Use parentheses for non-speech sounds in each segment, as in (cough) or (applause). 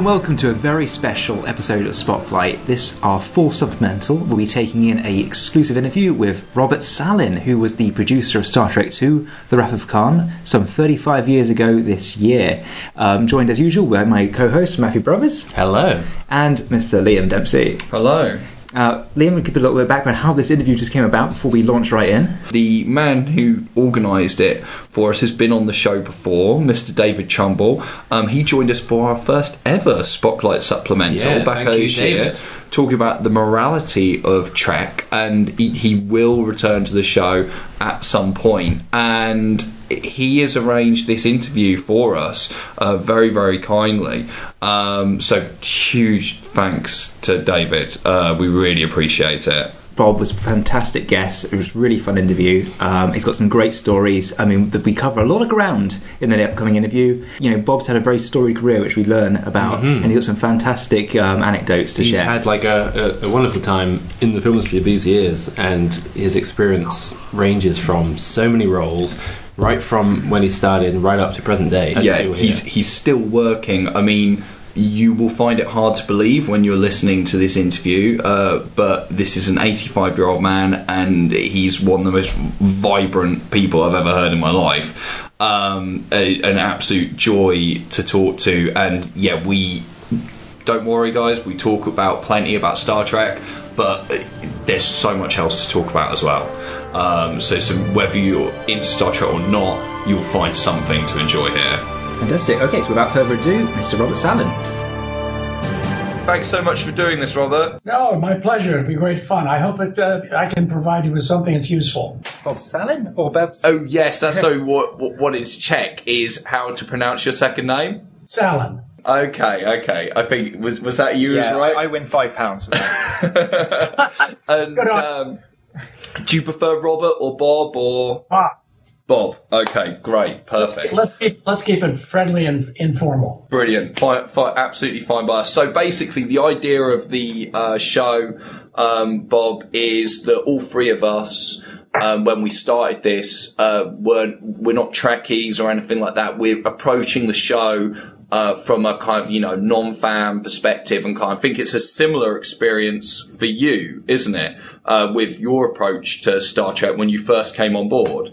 and welcome to a very special episode of Spotlight. This, our fourth supplemental, will be taking in a exclusive interview with Robert Sallin, who was the producer of Star Trek II, The Wrath of Khan, some 35 years ago this year. Um, joined as usual by my co-host Matthew Brothers Hello. and Mr. Liam Dempsey. Hello. Uh, Liam, will give a little bit of background how this interview just came about before we launch right in. The man who organised it for us has been on the show before, Mr. David Chumble. Um, he joined us for our first ever Spotlight supplemental Yeah, back thank you, this year, David. talking about the morality of Trek, and he, he will return to the show at some point. And he has arranged this interview for us uh, very, very kindly. Um, so huge thanks to David. Uh, we really appreciate it. Bob was a fantastic guest. It was a really fun interview. Um, he's got some great stories. I mean, we cover a lot of ground in the upcoming interview. You know, Bob's had a very storied career, which we learn about, and he's got some fantastic um, anecdotes to He's share. He's had like a, a, a wonderful time in the film industry these years, and his experience ranges from so many roles, right from when he started right up to present day. yeah, he's he's still working. I mean, you will find it hard to believe when you're listening to this interview, uh, but this is an 85 year old man, and he's one of the most vibrant people I've ever heard in my life. Um, a, an absolute joy to talk to, and yeah, we don't worry, guys. We talk about plenty about Star Trek, but there's so much else to talk about as well. Um, so, so whether you're into Star Trek or not, you'll find something to enjoy here. Fantastic. Okay, so without further ado, Mr. Robert Sallin. Thanks so much for doing this, Robert. No, my pleasure. It'll be great fun. I hope it, uh, I can provide you with something that's useful. Bob Sallin or Babs? Oh yes, that's so. What, what what is check is how to pronounce your second name. Salon. Okay, okay. I think was was that yours, Yeah, right? I, I win five pounds (laughs) and um, do you prefer Robert or Bob or Ah, Bob? Okay, great, perfect. let's keep let's keep it friendly and informal. Brilliant, fine, fine, absolutely fine by us. So basically, the idea of the uh, show, um, Bob, is that all three of us, um, when we started this, uh, weren't we're not Trekkies or anything like that. We're approaching the show. Uh, from a kind of you know non-fan perspective and kind of think it's a similar experience for you, isn't it? Uh, with your approach to Star Trek when you first came on board.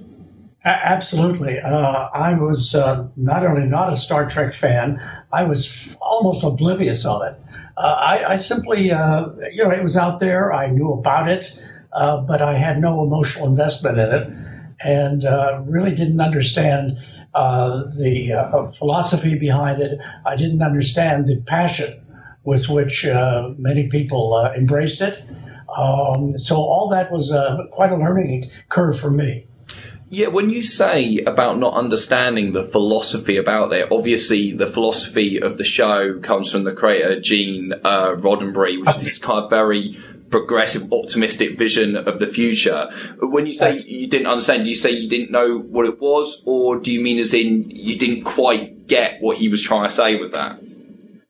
Absolutely. Uh, I was uh, not only not a Star Trek fan, I was f- almost oblivious of it. Uh, I, I simply, uh, you know, it was out there. I knew about it, uh, but I had no emotional investment in it, and uh, really didn't understand the uh, philosophy behind it. I didn't understand the passion with which uh, many people uh, embraced it. Um, so all that was uh, quite a learning curve for me. Yeah, when you say about not understanding the philosophy about it, obviously the philosophy of the show comes from the creator Gene uh, Roddenberry, which is kind of very progressive, optimistic vision of the future. When you say you didn't understand, do you say you didn't know what it was, or do you mean as in you didn't quite get what he was trying to say with that?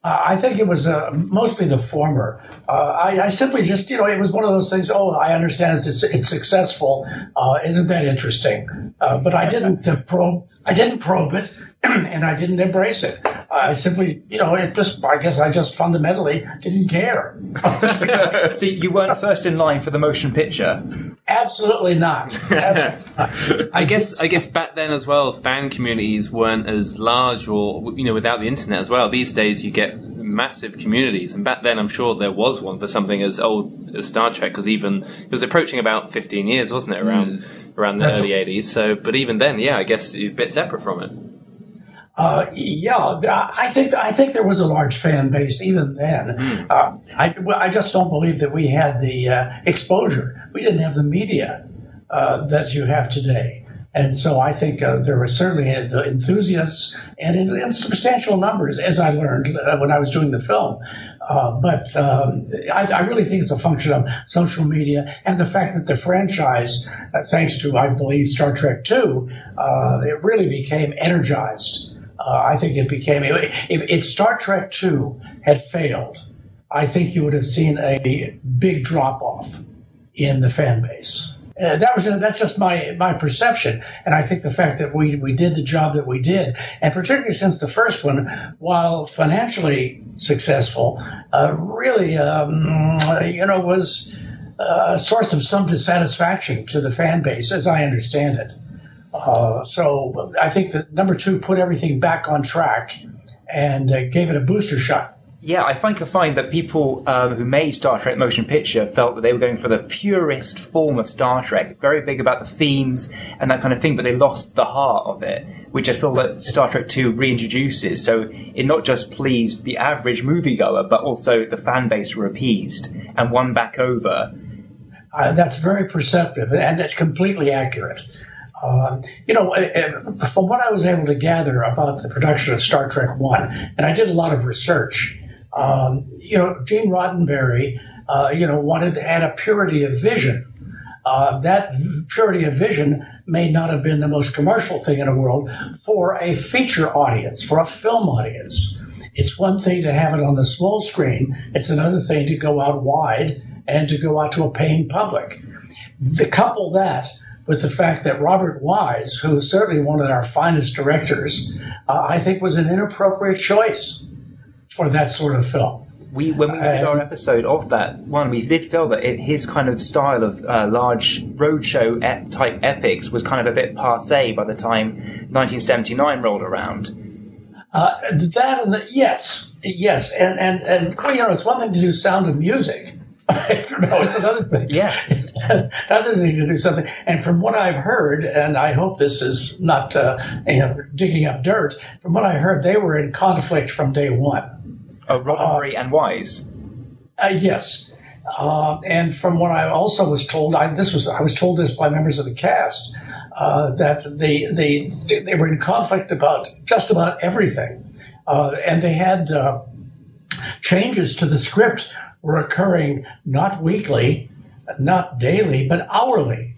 Uh, I think it was uh, mostly the former. Uh, I, I simply just, you know, it was one of those things. Oh, I understand it's, it's successful. Uh, isn't that interesting? Uh, but I didn't uh, probe. I didn't probe it, (clears throat) and I didn't embrace it. Uh, I simply, you know, it just. I guess I just fundamentally didn't care. (laughs) so you weren't first in line for the motion picture. Absolutely not. Absolutely not. (laughs) I guess I guess back then as well, fan communities weren't as large, or you know, without the internet as well. These days, you get massive communities, and back then, I'm sure there was one for something as old as Star Trek, because even it was approaching about 15 years, wasn't it, around mm. around the That's- early 80s. So, but even then, yeah, I guess you're a bit separate from it. Uh, yeah, I think I think there was a large fan base even then. Uh, I, I just don't believe that we had the uh, exposure. We didn't have the media uh, that you have today, and so I think uh, there were certainly the enthusiasts and in, in substantial numbers, as I learned uh, when I was doing the film. Uh, but um, I, I really think it's a function of social media and the fact that the franchise, uh, thanks to I believe Star Trek II, uh, it really became energized. Uh, I think it became if, if Star Trek II had failed, I think you would have seen a big drop off in the fan base. Uh, that was that's just my my perception, and I think the fact that we we did the job that we did, and particularly since the first one, while financially successful, uh, really um, you know was a source of some dissatisfaction to the fan base, as I understand it. Uh, so I think that number two put everything back on track and uh, gave it a booster shot yeah, I think I find that people um, who made Star Trek motion picture felt that they were going for the purest form of Star Trek, very big about the themes and that kind of thing, but they lost the heart of it, which I feel that Star Trek 2 reintroduces. So it not just pleased the average moviegoer, but also the fan base were appeased and won back over. Uh, that's very perceptive, and it's completely accurate. Um, you know, uh, uh, from what I was able to gather about the production of Star Trek One, and I did a lot of research, um, you know, Gene Roddenberry, uh, you know, wanted to add a purity of vision. Uh, that purity of vision may not have been the most commercial thing in the world for a feature audience, for a film audience. It's one thing to have it on the small screen. It's another thing to go out wide and to go out to a paying public. The couple that with the fact that Robert Wise, who is certainly one of our finest directors, uh, I think was an inappropriate choice for that sort of film. We, when we did our episode of that one, we did feel that it, his kind of style of uh, large roadshow ep- type epics was kind of a bit passe by the time 1979 rolled around. Uh, that and the, yes, yes, and and and you know, it's one thing to do Sound of Music. (laughs) no, it's another thing. Yeah, (laughs) it's another thing to do something. And from what I've heard, and I hope this is not uh, you know digging up dirt. From what I heard, they were in conflict from day one. Oh, Roddenberry uh, and Wise. Uh, yes. Uh, and from what I also was told, I, this was I was told this by members of the cast uh, that they they they were in conflict about just about everything, uh, and they had uh, changes to the script were occurring not weekly, not daily, but hourly.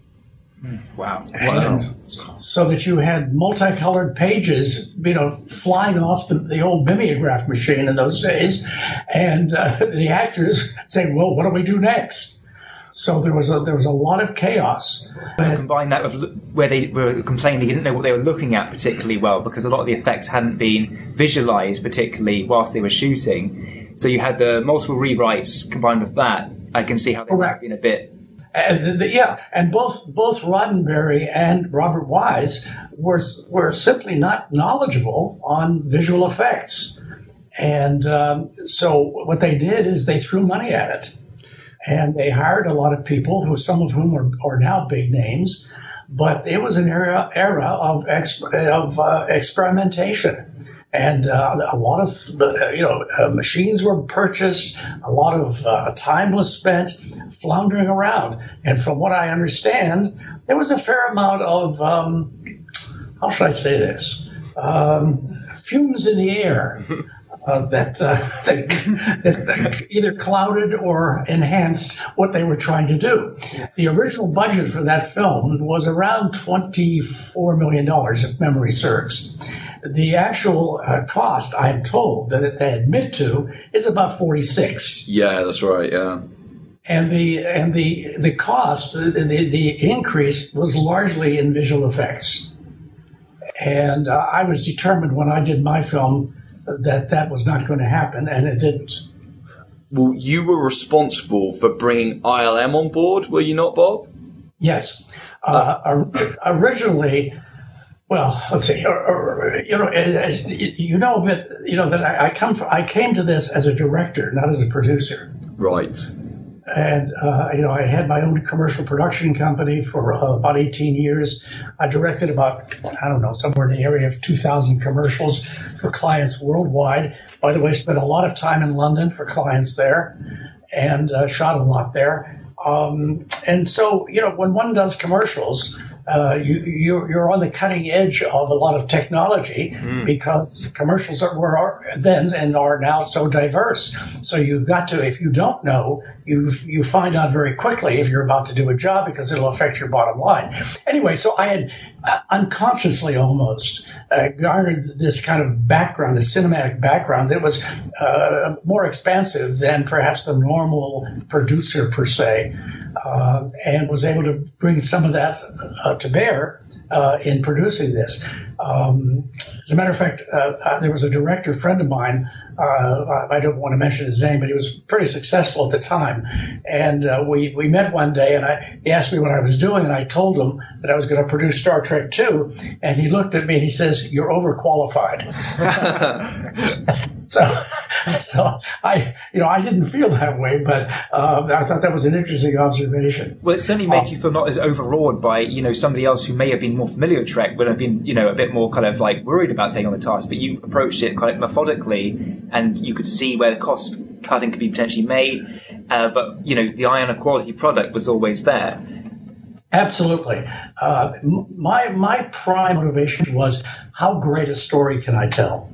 Wow. wow. so that you had multicolored pages, you know, flying off the, the old mimeograph machine in those days, and uh, (laughs) the actors saying, "Well, what do we do next?" So there was a there was a lot of chaos. And combine that with where they were complaining they didn't know what they were looking at particularly well because a lot of the effects hadn't been visualized particularly whilst they were shooting. So you had the multiple rewrites combined with that. I can see how they might have been a bit and the, yeah, and both both Roddenberry and Robert Wise were were simply not knowledgeable on visual effects, and um, so what they did is they threw money at it, and they hired a lot of people who some of whom are, are now big names, but it was an era era of exp, of uh, experimentation and uh, a lot of you know uh, machines were purchased, a lot of uh, time was spent floundering around, and from what I understand, there was a fair amount of um, how should I say this um, fumes in the air. Uh, that, uh, (laughs) that, that, either clouded or enhanced what they were trying to do. The original budget for that film was around $24 million, if memory serves. The actual uh, cost, I'm told, that they admit to is about 46. Yeah, that's right. Yeah. And the and the the cost, the the, the increase was largely in visual effects. And uh, I was determined when I did my film that that was not going to happen, and it didn't. Well, you were responsible for bringing ILM on board, were you not, Bob? Yes. Uh, originally, well, (laughs) let's see. Or, or, you know, as, you know, but you know that I, I, come from, I came to this as a director, not as a producer. Right. And uh, you know, I had my own commercial production company for uh, about 18 years. I directed about I don't know somewhere in the area of 2,000 commercials for clients worldwide. By the way, spent a lot of time in London for clients there, and uh, shot a lot there. Um, and so, you know, when one does commercials, uh, you, you're, you're on the cutting edge of a lot of technology because commercials are, were then and are now so diverse. So you've got to, if you don't know, you you find out very quickly if you're about to do a job because it'll affect your bottom line. Anyway, so I had unconsciously almost uh, garnered this kind of background, a cinematic background that was uh, more expansive than perhaps the normal producer per se, uh, and was able to bring some of that uh, to bear uh, in producing this. Um, as a matter of fact, uh, uh, there was a director friend of mine. Uh, I don't want to mention his name, but he was pretty successful at the time. And uh, we we met one day, and I, he asked me what I was doing, and I told him that I was going to produce Star Trek Two. And he looked at me and he says, "You're overqualified." (laughs) so, (laughs) so I, you know, I didn't feel that way, but uh, I thought that was an interesting observation. Well, it certainly made you feel not as overawed by, you know, somebody else who may have been more familiar with Trek, would have been, you know, a bit more kind of like worried about taking on the task, but you approached it quite methodically and you could see where the cost cutting could be potentially made. Uh, but, you know, the eye on a quality product was always there. Absolutely. Uh, my my prime motivation was how great a story can I tell.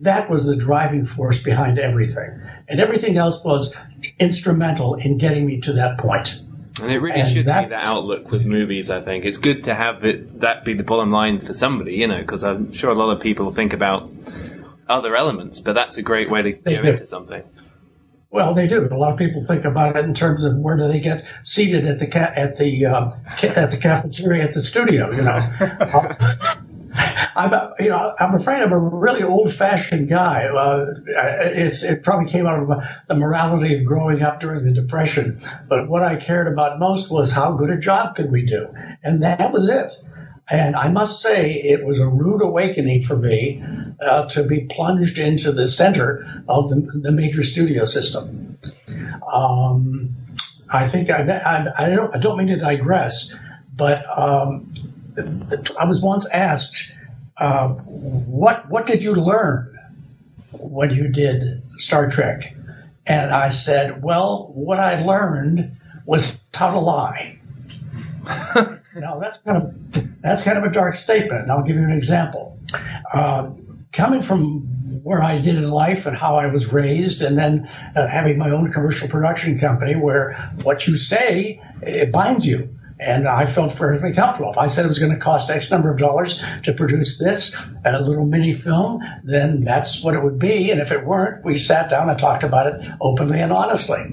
That was the driving force behind everything, and everything else was instrumental in getting me to that point. And it really And should that- be that outlook with movies. I think it's good to have it that be the bottom line for somebody, you know, because I'm sure a lot of people think about other elements, but that's a great way to They go do. into something. Well, they do. A lot of people think about it in terms of where do they get seated at the ca- at the um, ca- at the cafeteria at the studio. You know, (laughs) (laughs) I'm you know I'm afraid I'm a really old-fashioned guy. Uh, it's it probably came out of the morality of growing up during the Depression. But what I cared about most was how good a job could we do, and that was it. And I must say, it was a rude awakening for me uh, to be plunged into the center of the, the major studio system. Um, I think I, I, I, don't, I don't mean to digress, but um, I was once asked, uh, "What what did you learn when you did Star Trek?" And I said, "Well, what I learned was how to lie." (laughs) now that's kind of that's kind of a dark statement, and I'll give you an example. Uh, coming from where I did in life and how I was raised, and then uh, having my own commercial production company, where what you say it binds you. And I felt fairly comfortable. If I said it was going to cost X number of dollars to produce this a little mini film, then that's what it would be. And if it weren't, we sat down and talked about it openly and honestly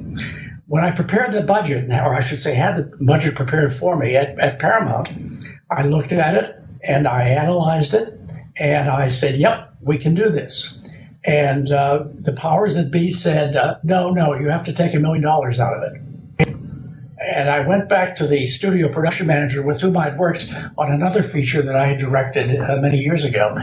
when I prepared the budget, or I should say, had the budget prepared for me at, at Paramount, I looked at it and I analyzed it, and I said, "Yep, we can do this." And uh, the powers that be said, uh, "No, no, you have to take a million dollars out of it." And I went back to the studio production manager with whom I'd worked on another feature that I had directed uh, many years ago,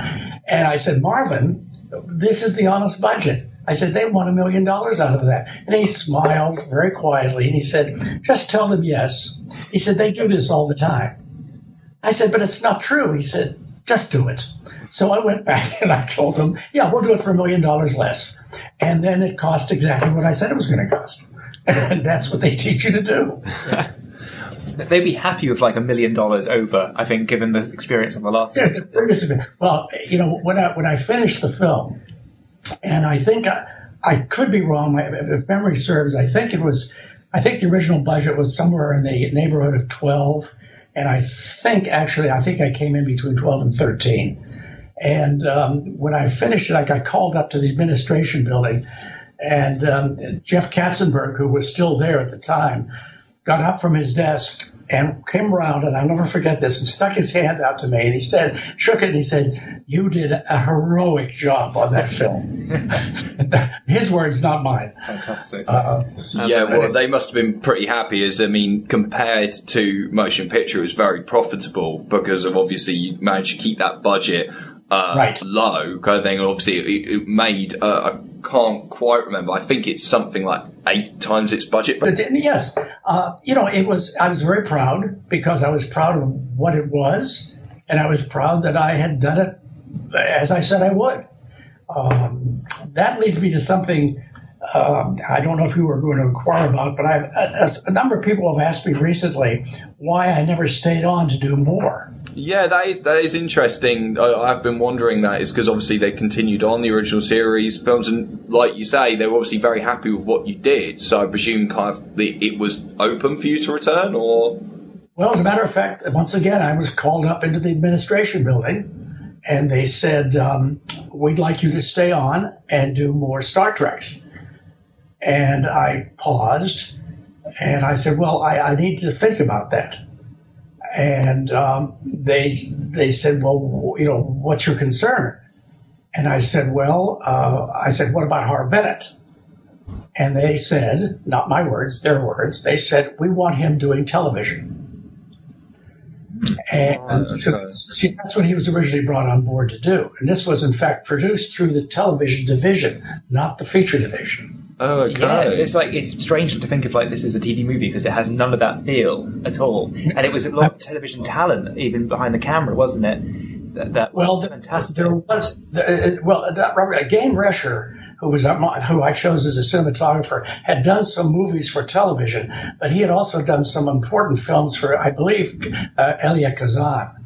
and I said, "Marvin, this is the honest budget." I said, they want a million dollars out of that. And he smiled very quietly and he said, just tell them yes. He said, they do this all the time. I said, but it's not true. He said, just do it. So I went back (laughs) and I told them, yeah, we'll do it for a million dollars less. And then it cost exactly what I said it was going to cost. And (laughs) that's what they teach you to do. (laughs) They'd be happy with like a million dollars over, I think, given the experience of the last Yeah, the Well, you know, when I when I finished the film, and I think I, I could be wrong. If memory serves, I think it was. I think the original budget was somewhere in the neighborhood of twelve, and I think actually I think I came in between twelve and thirteen. And um, when I finished it, I got called up to the administration building, and um, Jeff Katzenberg, who was still there at the time, got up from his desk and came around, and I'll never forget this, and stuck his hand out to me, and he said, shook it, and he said, "You did a heroic job on that film." (laughs) his words, not mine. Fantastic. Uh, yeah, well, they must have been pretty happy. As I mean, compared to motion picture, it was very profitable because of obviously you managed to keep that budget uh, Right. low, kind of thing. And obviously, it, it made uh, I can't quite remember. I think it's something like eight times its budget. But yes, uh, you know, it was. I was very proud because I was proud of what it was, and I was proud that I had done it as I said I would. Um, that leads me to something um, I don't know if you were going to inquire about, but I've, a, a number of people have asked me recently why I never stayed on to do more. Yeah, that that is interesting. I, I've been wondering that is because obviously they continued on the original series films, and like you say, they were obviously very happy with what you did. So I presume kind of the, it was open for you to return, or Well, as a matter of fact, once again, I was called up into the administration building, and they said, um, "We'd like you to stay on and do more Star Treks." And I paused, and I said, "Well, I, I need to think about that." And um, they they said, "Well, you know, what's your concern?" And I said, "Well, uh, I said, what about Harv Bennett?" And they said, not my words, their words. They said, "We want him doing television." And so, see, that's what he was originally brought on board to do. And this was, in fact, produced through the television division, not the feature division. Oh, okay. Yeah, it's like it's strange to think of like this as a TV movie because it has none of that feel at all, and it was a lot of television talent even behind the camera, wasn't it? That, that Well, was fantastic. there was, the, well, uh, Robert, Gayne Rescher who was uh, who I chose as a cinematographer, had done some movies for television, but he had also done some important films for, I believe, uh, Elia Kazan.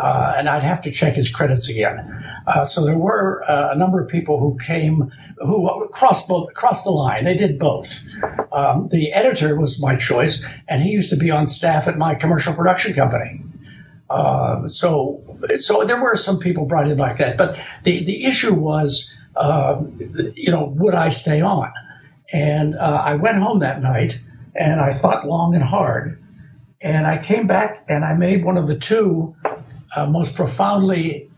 Uh, and I'd have to check his credits again. Uh, so there were uh, a number of people who came, who crossed both, crossed the line. They did both. Um, the editor was my choice, and he used to be on staff at my commercial production company. Uh, so, so there were some people brought in like that, but the the issue was, uh, you know, would I stay on? And uh, I went home that night, and I thought long and hard, and I came back and I made one of the two most profoundly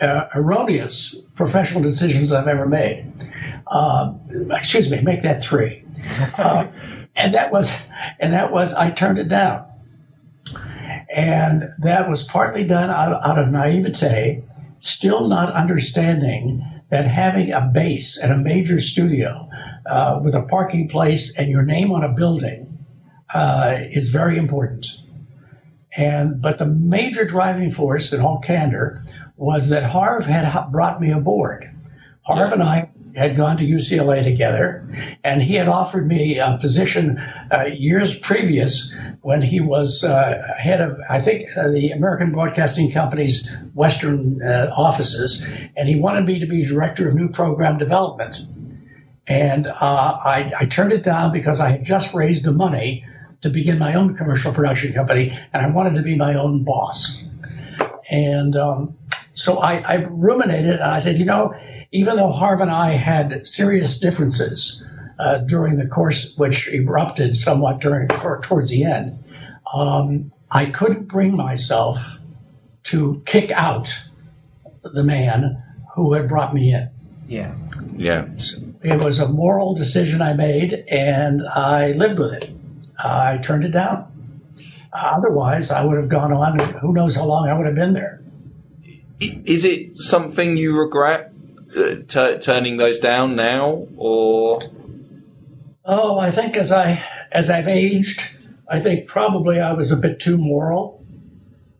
uh, erroneous professional decisions I've ever made. Uh, excuse me, make that three. Uh, and that was, and that was, I turned it down. And that was partly done out, out of naivete, still not understanding that having a base at a major studio uh, with a parking place and your name on a building uh, is very important. And but the major driving force in all candor was that Harv had brought me aboard. Harv and I had gone to UCLA together, and he had offered me a position uh, years previous when he was uh, head of, I think, uh, the American Broadcasting Company's Western uh, offices, and he wanted me to be director of new program development. And uh, I, I turned it down because I had just raised the money to begin my own commercial production company, and I wanted to be my own boss. And um, so I, I ruminated, and I said, you know, even though Harv and I had serious differences uh, during the course, which erupted somewhat during towards the end, um, I couldn't bring myself to kick out the man who had brought me in. yeah. Yeah. It was a moral decision I made, and I lived with it. I turned it down. Otherwise, I would have gone on. Who knows how long I would have been there. Is it something you regret uh, t- turning those down now, or Oh, I think as I as I've aged, I think probably I was a bit too moral.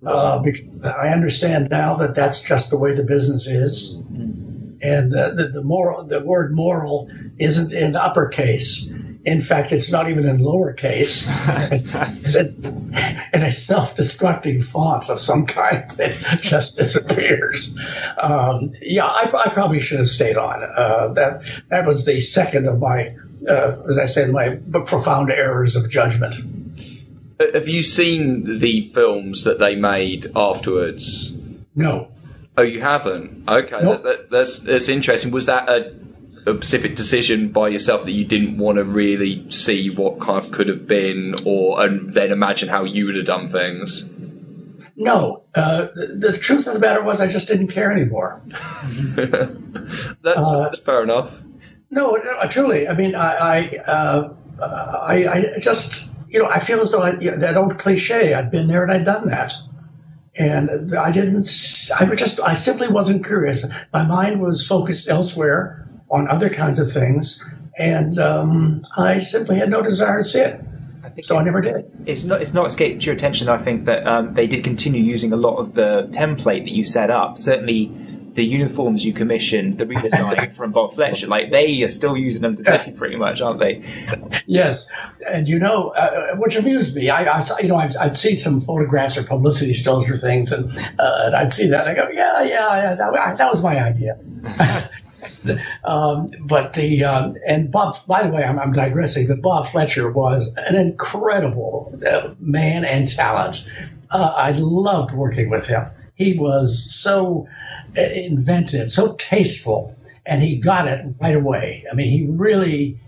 Uh, because I understand now that that's just the way the business is, and uh, the, the moral the word moral isn't in uppercase. In fact, it's not even in lowercase. (laughs) it's in, in a self-destructing font of some kind that just disappears. Um, yeah, I, I probably should have stayed on. Uh, that that was the second of my, uh, as I said, my profound errors of judgment. have you seen the films that they made afterwards? No, Oh, you haven't. Okay, Nope. that's, that, that's that's interesting. Was that a, a specific decision by yourself that you didn't want to really see what kind of could have been, or and then imagine how you would have done things? no. Uh, the, the truth of the matter was, I just didn't care anymore. (laughs) That's, Uh, that's fair enough. No, no, truly. I mean, I, I, uh, I, I just, you know, I feel as though I, you know, that old cliche. I'd been there and I'd done that, and I didn't. I was just, I simply wasn't curious. My mind was focused elsewhere on other kinds of things, and um, I simply had no desire to see it. I So I never did. it's not it's not escaped your attention. I think that um, they did continue using a lot of the template that you set up. Certainly, the uniforms you commissioned, the redesign (laughs) from Bob Fletcher, like they are still using them today, pretty much, aren't they? Yes, and you know, uh, which amused me. I, I you know, I'd, I'd see some photographs or publicity stills or things, and, uh, and I'd see that. And I go, yeah, yeah, yeah, that, that was my idea. (laughs) um, but the um, and Bob. By the way, I'm, I'm digressing. But Bob Fletcher was an incredible uh, man and talent. Uh, I loved working with him. He was so uh, inventive, so tasteful, and he got it right away. I mean, he really.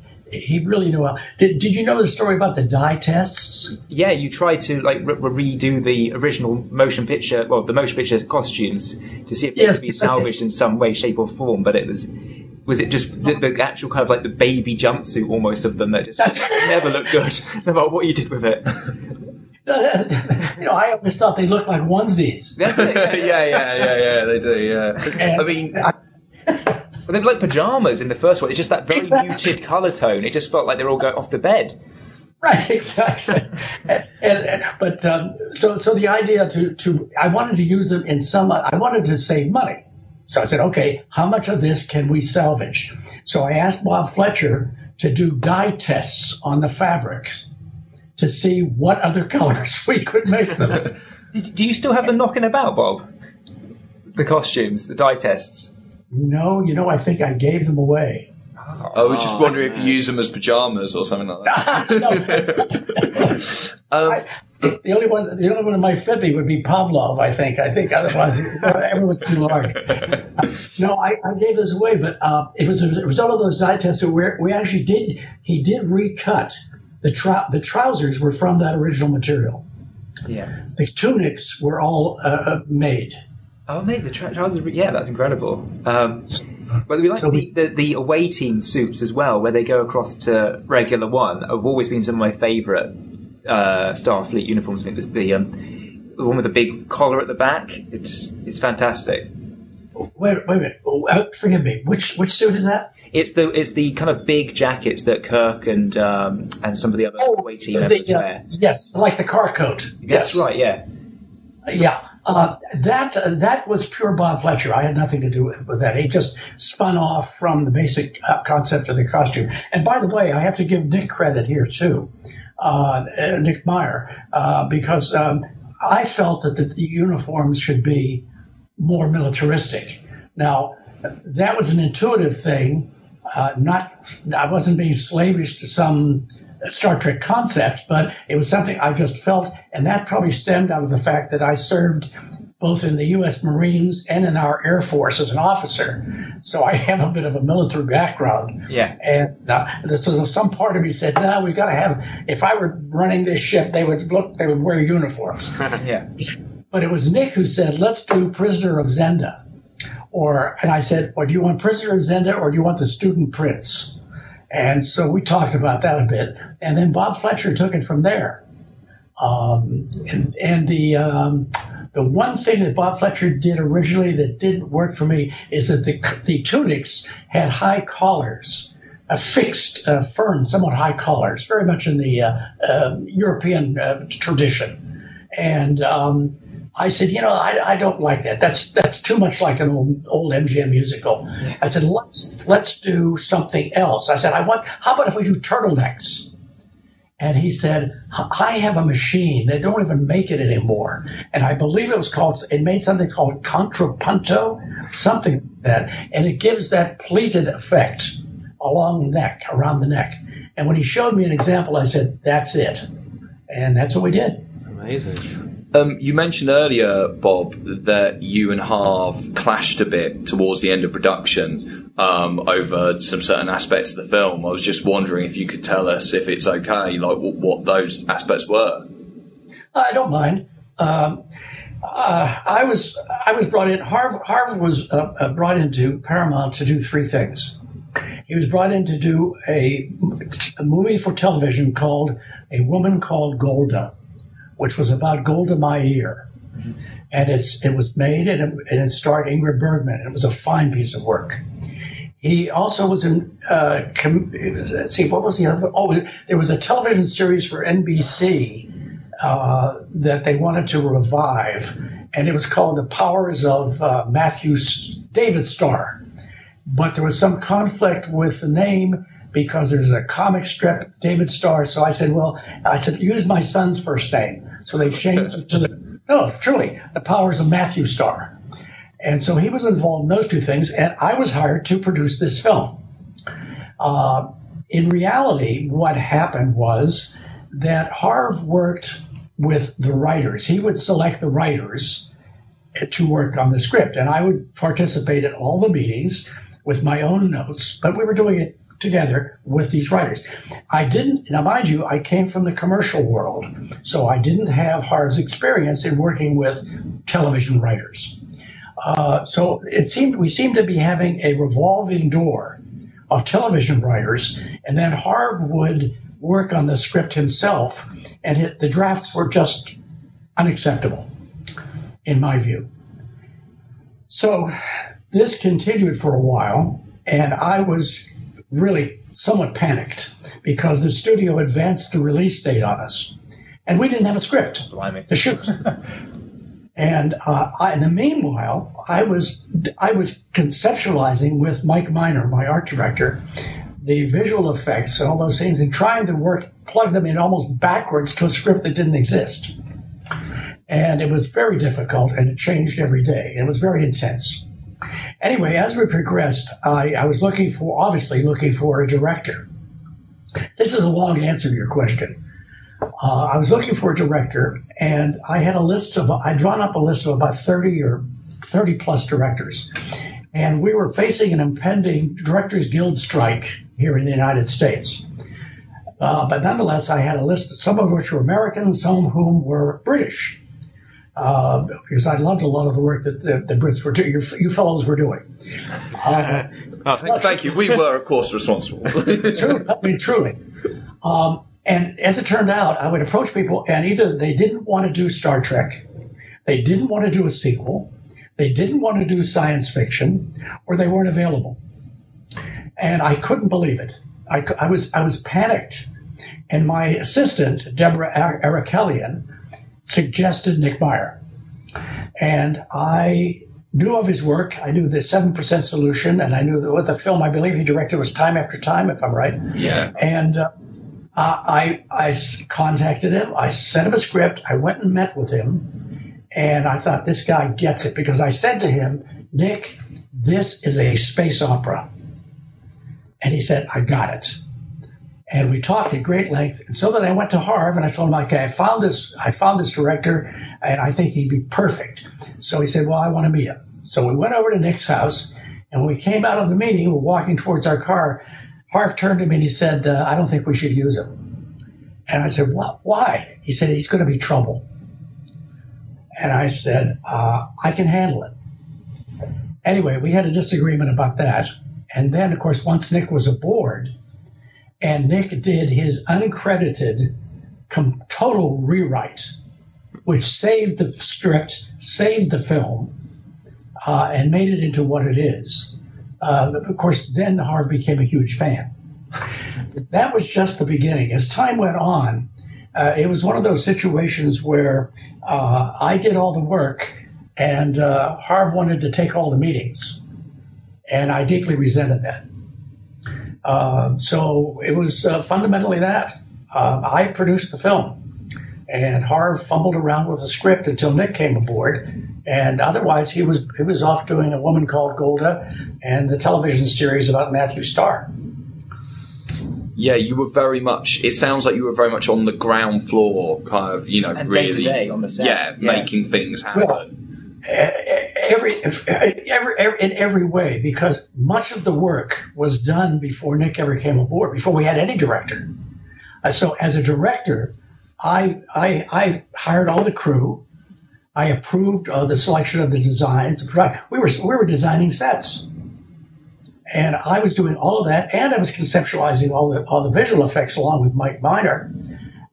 He really knew how. Did, did you know the story about the dye tests? Yeah, you tried to like re- redo the original motion picture, well, the motion picture costumes to see if they could be salvaged in some way, shape, or form. But it was, was it just the, the actual kind of like the baby jumpsuit almost of them that just That's- never looked good, (laughs) no matter what you did with it. (laughs) you know, I always thought they looked like onesies. Yeah, (laughs) yeah. yeah, yeah, yeah. They do. Yeah. And I mean, Well, they were like pajamas in the first one. It's just that very Exactly. muted color tone. It just felt like they were all going off the bed. Right, (laughs) exactly. and, and, but um, so so the idea to to I wanted to use them in some. I wanted to save money, so I said, okay, how much of this can we salvage? So I asked Bob Fletcher to do dye tests on the fabrics to see what other (laughs) colors we could make them. (laughs) Do you still have them knocking about, Bob? The costumes, the dye tests. No, you know, I think I gave them away. I was just wondering if you use them as pajamas or something like that. (laughs) (laughs) I, the only one, the only one that might fit me would be Pavlov. I think. I think otherwise everyone's too large. (laughs) no, I, I gave this away, but uh, it was a result of those dye tests. Where we actually did, he did recut the trou- the trousers were from that original material. Yeah. The tunics were all uh, uh, made. Oh, mate, the tra- trousers. are- Yeah, that's incredible. Um, but we like So the, the the away team suits as well, where they go across to Regula One. Have always been some of my favourite uh, Starfleet uniforms. I think this, the um, the one with the big collar at the back. It's it's fantastic. Wait, wait a minute. Oh, uh, forgive me. Which which suit is that? It's the it's the kind of big jackets that Kirk and um, and some of the other away team members the, uh, wear. yes, like the car coat. That's yes. right. Yeah. Yeah, uh, that uh, that was pure Bob Fletcher. I had nothing to do with, with that. It just spun off from the basic uh, concept of the costume. And by the way, I have to give Nick credit here too, uh, uh, Nick Meyer, because um, I felt that the, the uniforms should be more militaristic. Now, that was an intuitive thing. Uh, not, I wasn't being slavish to some Star Trek concept, but it was something I just felt, and that probably stemmed out of the fact that I served both in the U.S. Marines and in our Air Force as an officer. So I have a bit of a military background. Yeah. And uh, so some part of me said, "No, we've got to have. If I were running this ship, they would look. They would wear uniforms." (laughs) Yeah. But it was Nick who said, let's do Prisoner of Zenda. Or, and I said, or do you want Prisoner of Zenda or do you want the Student Prince? And so we talked about that a bit. And then Bob Fletcher took it from there. Um, and, and the, um, the one thing that Bob Fletcher did originally that didn't work for me is that the, the tunics had high collars, a fixed, uh, firm, somewhat high collars, very much in the uh, uh, European uh, tradition. And um, I said, you know, I, I don't like that. That's that's too much like an old, old MGM musical. I said, let's let's do something else. I said, I want. How about if we do turtlenecks? And he said, I have a machine. They don't even make it anymore. And I believe it was called, it made something called contrapunto, something like that. And it gives that pleated effect along the neck, around the neck. And when he showed me an example, I said, that's it. And that's what we did. Amazing. Um, you mentioned earlier, Bob, that you and Harv clashed a bit towards the end of production um, over some certain aspects of the film. I was just wondering if you could tell us if it's okay, like what, what those aspects were. I don't mind. Um, uh, I was I was brought in. Harv, Harv was uh, uh, brought into Paramount to do three things. He was brought in to do a, a movie for television called A Woman Called Golda, which was about Golda Meir. And it's, it was made and it, and it starred Ingrid Bergman. It was a fine piece of work. He also was in, uh, com- see, what was the other? Oh, there was a television series for NBC uh, that they wanted to revive, and it was called The Powers of uh, Matthew S- David Starr. But there was some conflict with the name because there's a comic strip, David Starr. So I said, well, I said, use my son's first name. So they changed it to the, no, truly, The Powers of Matthew Starr. And so he was involved in those two things, and I was hired to produce this film. Uh, in reality, what happened was that Harv worked with the writers. He would select the writers to work on the script, and I would participate at all the meetings with my own notes, but we were doing it together with these writers. I didn't, now mind you, I came from the commercial world, so I didn't have Harv's experience in working with television writers. Uh, so it seemed we seemed to be having a revolving door of television writers, and then Harv would work on the script himself, and it, the drafts were just unacceptable, in my view. So this continued for a while, and I was really somewhat panicked because the studio advanced the release date on us, and we didn't have a script Blimey. to shoot. (laughs) and uh, I, in the meanwhile, I was I was conceptualizing with Mike Minor, my art director, the visual effects and all those things, and trying to work plug them in almost backwards to a script that didn't exist. And it was very difficult, and it changed every day. It was very intense. Anyway, as we progressed, I, I was looking for, obviously, looking for a director. This is a long answer to your question. Uh, I was looking for a director, and I had a list of, I'd drawn up a list of about 30 or 30 plus directors. And we were facing an impending Directors Guild strike here in the United States. Uh, but nonetheless, I had a list, some of which were American, some of whom were British uh, because I loved a lot of the work that the, the Brits were doing, you, you fellows were doing. Uh, oh, thank, thank, you. We were, of course, responsible. (laughs) true, I mean, truly. Um, and as it turned out, I would approach people, and either they didn't want to do Star Trek, they didn't want to do a sequel, they didn't want to do science fiction, or they weren't available. And I couldn't believe it. I, I was I was panicked. And my assistant, Deborah Arakelian, suggested Nick Meyer. And I knew of his work. I knew the 7% solution, and I knew that what the film I believe he directed was Time After Time, if I'm right. Yeah. And uh, I, I contacted him. I sent him a script. I went and met with him. And I thought, this guy gets it because I said to him, Nick, this is a space opera. And he said, I got it and we talked at great length. And so then I went to Harv and I told him, okay, I found this, I found this director, and I think he'd be perfect. So he said, well, I want to meet him. So we went over to Nick's house, and when we came out of the meeting, we were walking towards our car. Harv turned to me and he said, uh, I don't think we should use him. And I said, well, why? He said, he's going to be trouble. And I said, uh, I can handle it. Anyway, we had a disagreement about that. And then, of course, once Nick was aboard, and Nick did his uncredited total rewrite, which saved the script, saved the film, uh, and made it into what it is. Uh, of course, then Harv became a huge fan. that was just the beginning. As time went on, uh, it was one of those situations where uh, I did all the work, and uh, Harv wanted to take all the meetings, and I deeply resented that. Uh, so it was uh, fundamentally that. Uh, I produced the film, and Harv fumbled around with the script until Nick came aboard, and otherwise he was he was off doing a woman called Golda and the television series about Matthew Starr. Yeah, you were very much. It sounds like you were very much on the ground floor, kind of, you know, And really, day to day on the set. yeah, Yeah. making things happen. Well, every, every, every, in every way, because much of the work was done before Nick ever came aboard, before we had any director. Uh, so as a director, I, I, I hired all the crew. I approved uh, the selection of the designs. We were, we were designing sets. And I was doing all of that, and I was conceptualizing all the, all the visual effects along with Mike Minor.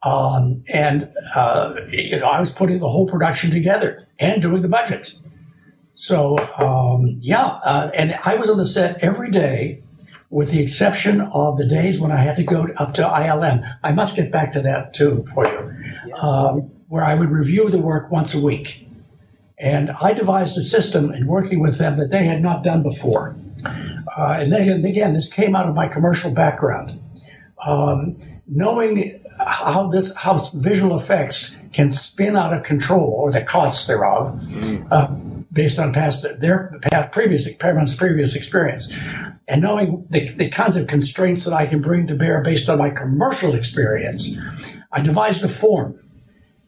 Um, and uh, you know, I was putting the whole production together and doing the budget. So um, yeah, uh, and I was on the set every day, with the exception of the days when I had to go up to ILM. I must get back to that too for you. Um, where I would review the work once a week. And I devised a system in working with them that they had not done before. Uh, and then again, this came out of my commercial background. Um, knowing how this how visual effects can spin out of control or the costs thereof, uh, based on past their past previous Paramount's previous experience, and knowing the, the kinds of constraints that I can bring to bear based on my commercial experience, I devised a form.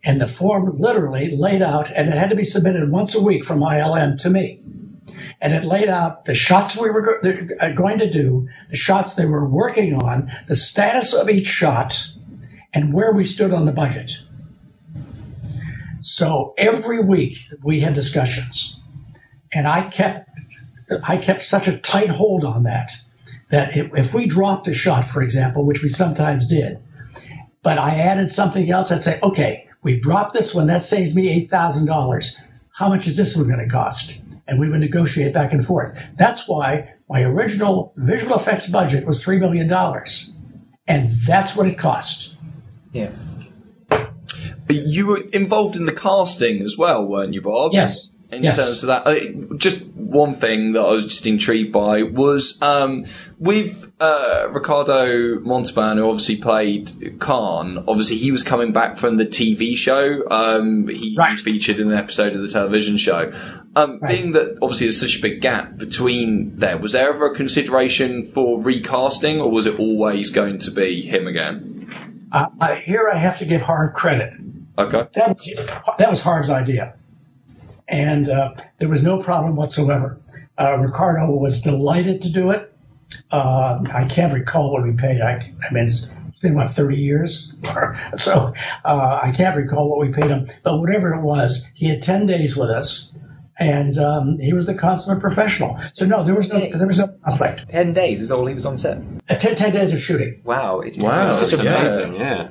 And the form literally laid out, and it had to be submitted once a week from ILM to me and it laid out the shots we were go- uh, going to do, the shots they were working on, the status of each shot, and where we stood on the budget. So every week we had discussions, and I kept I kept such a tight hold on that that if we dropped a shot, for example, which we sometimes did, but I added something else, I'd say, okay, we've dropped this one, that saves me eight thousand dollars. How much is this one going to cost? and we would negotiate back and forth. That's why my original visual effects budget was $3 million. And that's what it cost. Yeah. You were involved in the casting as well, weren't you, Bob? Yes. In yes. terms of that, uh, just one thing that I was just intrigued by was um, with uh, Ricardo Montalban, who obviously played Khan. Obviously, he was coming back from the TV show. Um, he, Right. featured in an episode of the television show. Um, Right. Being that obviously there's such a big gap between there, was there ever a consideration for recasting, or was it always going to be him again? Uh, here I have to give Harv credit. Okay. That was, that was Harv's idea. And uh, there was no problem whatsoever. Uh, Ricardo was delighted to do it. Uh, I can't recall what we paid. I, I mean, it's, it's been what 30 years, (laughs) so uh, I can't recall what we paid him. But whatever it was, he had 10 days with us, and um, he was the consummate professional. So no, there was no there was no conflict. Ten days is all he was on set. Uh, 10, 10 days of shooting. Wow. It, Wow, It's such That's yeah. amazing, yeah.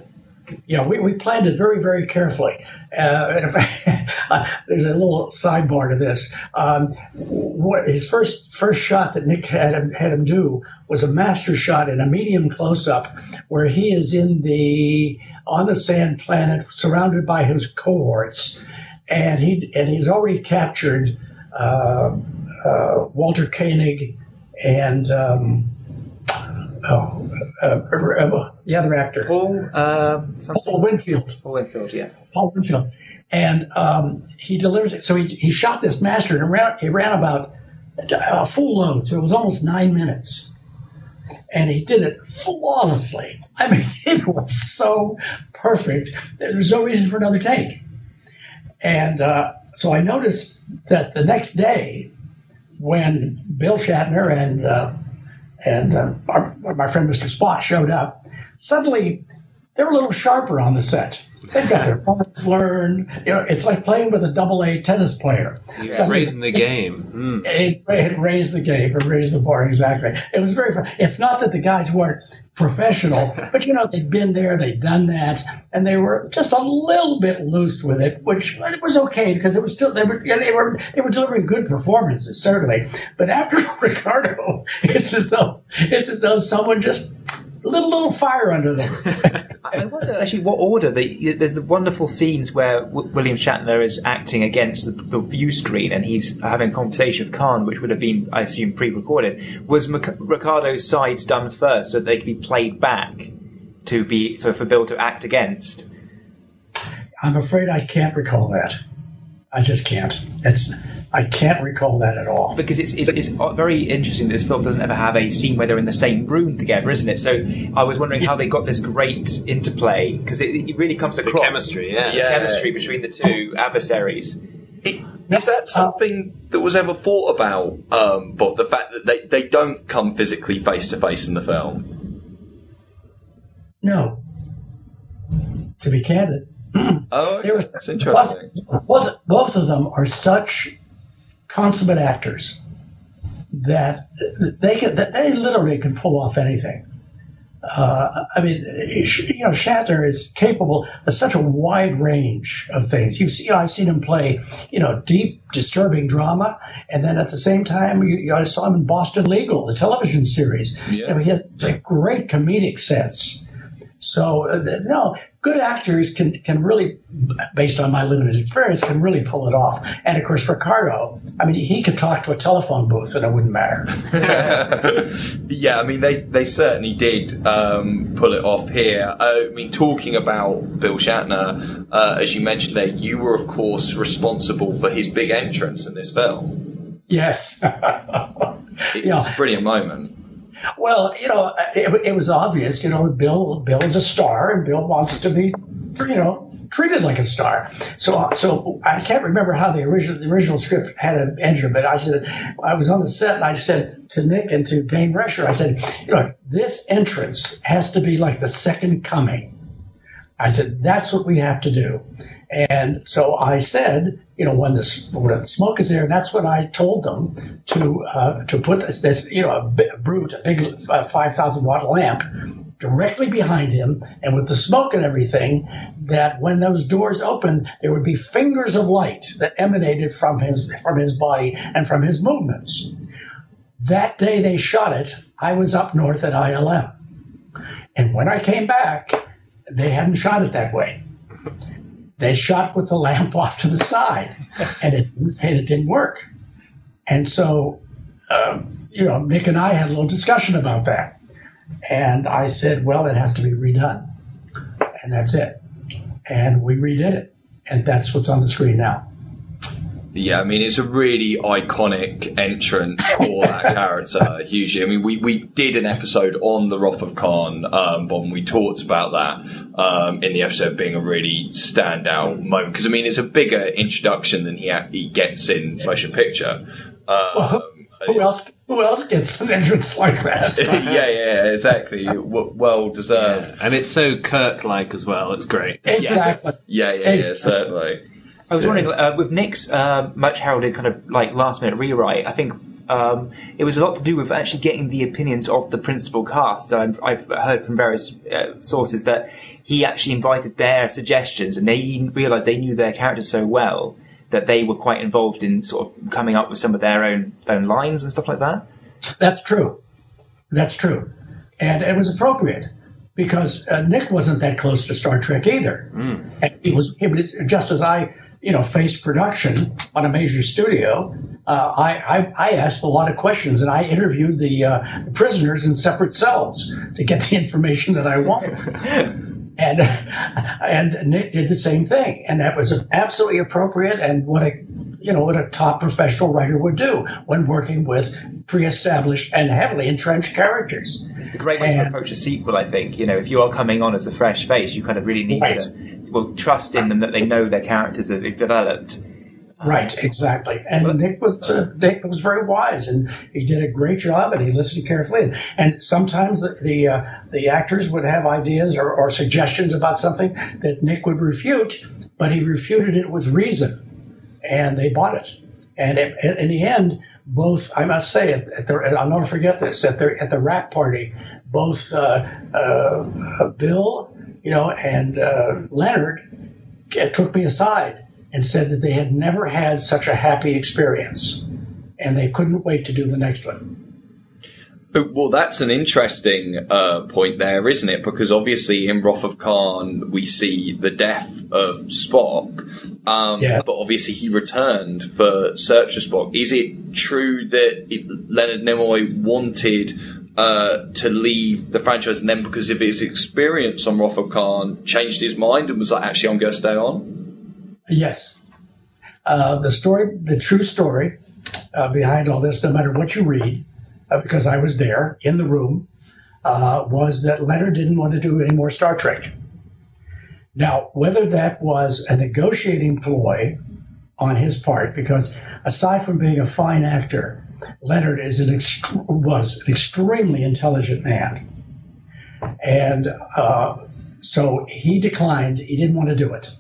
Yeah, we, we planned it very, very carefully. Uh, (laughs) uh, there's a little sidebar to this. Um, what, his first first shot that Nick had him, had him do was a master shot in a medium close up, where he is in the on the sand planet, surrounded by his cohorts, and he and he's already captured uh, uh, Walter Koenig and. Um, Oh, uh, uh, the other actor, Paul, something. Paul Winfield. Paul Winfield, yeah. Paul Winfield, and um, he delivers it. So he, he shot this master and ran, he ran about a full load, so it was almost nine minutes, and he did it flawlessly. I mean, (laughs) it was so perfect. There was no reason for another take, and uh, so I noticed that the next day, when Bill Shatner and uh, and uh, our, my friend Mr. Spock showed up, suddenly they were a little sharper on the set. They've got their bullets learned. You know, it's like playing with a double A tennis player. He's Suddenly- raising the game. Mm. It, it raised the game, it raised the bar exactly. It was very. fun. It's not that the guys weren't professional, but you know they'd been there, they'd done that, and they were just a little bit loose with it, which it was okay because it was still they were yeah, they were they were delivering good performances certainly. But after (laughs) Ricardo, it's as though it's as though someone just lit a little fire under them. (laughs) I wonder actually what order. The, there's the wonderful scenes where w- William Shatner is acting against the, the view screen and he's having a conversation with Khan, which would have been, I assume, pre-recorded. Was Mac- Ricardo's sides done first so that they could be played back to be for, for Bill to act against? I'm afraid I can't recall that. I just can't. It's I can't recall that at all. Because it's, it's, it's very interesting that this film doesn't ever have a scene where they're in the same room together, isn't it? So I was wondering how they got this great interplay because it, it really comes across chemistry, yeah. the Yeah. chemistry between the two adversaries. It, is that something that was ever thought about, um, Bob? The fact that they, they don't come physically face to face in the film. No. To be candid, Oh, okay. Was- that's interesting. both, both of them are such consummate actors that they can that they literally can pull off anything. Uh, I mean, you know, Shatner is capable of such a wide range of things. You've seen, I've seen him play, you know, deep, disturbing drama, and then at the same time, you, you, I saw him in Boston Legal, the television series. Yeah. You know, he has a great comedic sense. So uh, no, good actors can can really, based on my limited experience, can really pull it off. And of course, Ricardo, I mean, he could talk to a telephone booth and it wouldn't matter. (laughs) Yeah, I mean they they certainly did um, pull it off here. Uh, I mean, talking about Bill Shatner, uh, as you mentioned there, you were of course responsible for his big entrance in this film. Yes. (laughs) It Yeah. was a brilliant moment. Well, you know, it, it was obvious. You know, Bill Bill is a star, and Bill wants to be, you know, treated like a star. So, so I can't remember how the original the original script had an engine, but I said I was on the set, and I said to Nick and to Gayne Rescher, I said, you know, this entrance has to be like the second coming. I said, that's what we have to do. And so I said, you know, when the, when the smoke is there, that's when I told them to uh, to put this, this, you know, a, brute, a big uh, 5,000 watt lamp directly behind him, and with the smoke and everything, that when those doors opened, there would be fingers of light that emanated from his from his body and from his movements. That day they shot it, I was up north at ILM. And when I came back, they hadn't shot it that way. They shot with the lamp (laughs) off to the side, and it and it didn't work. And so, um, you know, Nick and I had a little discussion about that, and I said, "Well, it has to be redone," and that's it. And we redid it, and that's what's on the screen now. Yeah, I mean it's a really iconic entrance for that (laughs) character, hugely. I mean, we, we did an episode on the Wrath of Khan, um, but we talked about that um, in the episode being a really standout moment because I mean it's a bigger introduction than he ha- he gets in motion picture. Um, Who else? Who else gets an entrance like that? (laughs) yeah, yeah, yeah, exactly. W- well deserved. And it's so Kirk-like as well. It's great. exactly. Yeah, yeah, yeah, Exactly. certainly. I was wondering uh, with Nick's uh, much heralded kind of like last minute rewrite. I think um, it was a lot to do with actually getting the opinions of the principal cast. I've, I've heard from various uh, sources that he actually invited their suggestions, and they realised they knew their characters so well that they were quite involved in sort of coming up with some of their own own lines and stuff like that. That's true. That's true. And it was appropriate because uh, Nick wasn't that close to Star Trek either. And he was, he was just as I, you know, faced production on a major studio. Uh, I, I, I asked a lot of questions and I interviewed the, uh, prisoners in separate cells to get the (laughs) information that I wanted. (laughs) and and Nick did the same thing, and that was absolutely appropriate. And what a you know what a top professional writer would do when working with pre-established and heavily entrenched characters. It's the great way to approach a sequel, I think. You know, if you are coming on as a fresh face, you kind of really need Right. to well trust in them that they know their characters that they've developed. Right, exactly. And Nick was uh, Nick was very wise, and he did a great job, and he listened carefully. And sometimes the the, uh, the actors would have ideas or, or suggestions about something that Nick would refute, but he refuted it with reason, and they bought it. And it, in in the end, both I must say, at, the, I'll never forget this at the at the wrap party, both uh, uh, Bill, you know, and uh, Leonard took me aside and said that they had never had such a happy experience and they couldn't wait to do the next one. Well, that's an interesting uh, point there, isn't it? Because obviously in Wrath of Khan we see the death of Spock, um, Yeah. but obviously he returned for Search for Spock. Is it true that it, Leonard Nimoy wanted uh, to leave the franchise, and then because of his experience on Wrath of Khan, changed his mind and was like, "Actually, I'm going to stay on"? Yes. Uh, the story, the true story uh, behind all this, no matter what you read, uh, because I was there in the room, uh, was that Leonard didn't want to do any more Star Trek. Now, whether that was a negotiating ploy on his part, because aside from being a fine actor, Leonard is an ext- was an extremely intelligent man, and uh, so he declined. He didn't want to do it.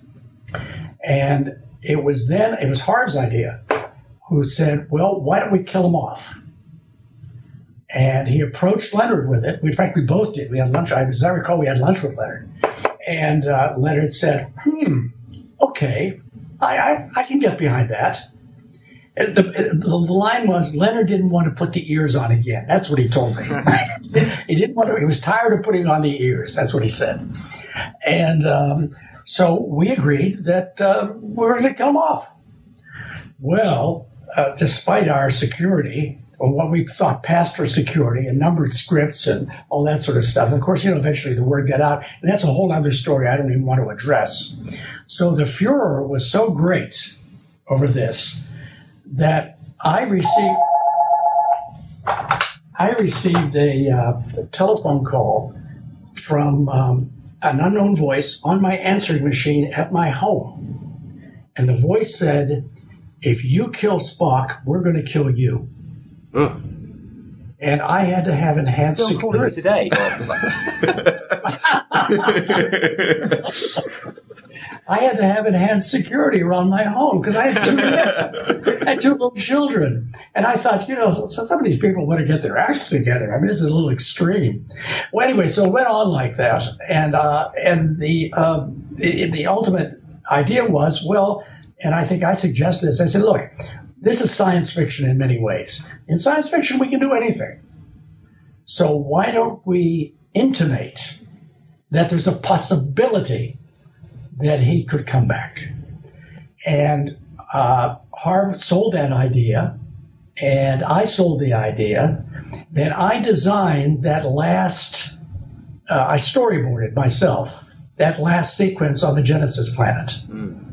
And it was then, it was Harv's idea, who said, well, why don't we kill him off? And he approached Leonard with it. In fact, we both did. We had lunch. I, as I recall, we had lunch with Leonard. And uh, Leonard said, hmm, okay, I, I, I can get behind that. And The, the line was Leonard didn't want to put the ears on again. That's what he told me. (laughs) he didn't want to. He was tired of putting on the ears. That's what he said. And um, so we agreed that uh, we were going to come off. Well, uh, despite our security, or what we thought passed for security and numbered scripts and all that sort of stuff. Of course, you know, eventually the word got out, and that's a whole other story I don't even want to address. So the furor was so great over this that I received I received a, uh, telephone call from um, an unknown voice on my answering machine at my home, and the voice said, "If you kill Spock, we're going to kill you." And I had to have enhanced Still security. today. (laughs) (laughs) (laughs) I had to have enhanced security around my home because I had two, (laughs) I had two little children, and I thought, you know, so some of these people want to get their acts together. I mean, this is a little extreme. Well, anyway, so it went on like that, and uh, and the, um, the the ultimate idea was, well, and I think I suggested this. I said, look, this is science fiction in many ways. In science fiction, we can do anything. So why don't we intimate that there's a possibility that he could come back? And uh, Harv sold that idea, and I sold the idea. Then I designed that last, uh, I storyboarded myself, that last sequence on the Genesis planet.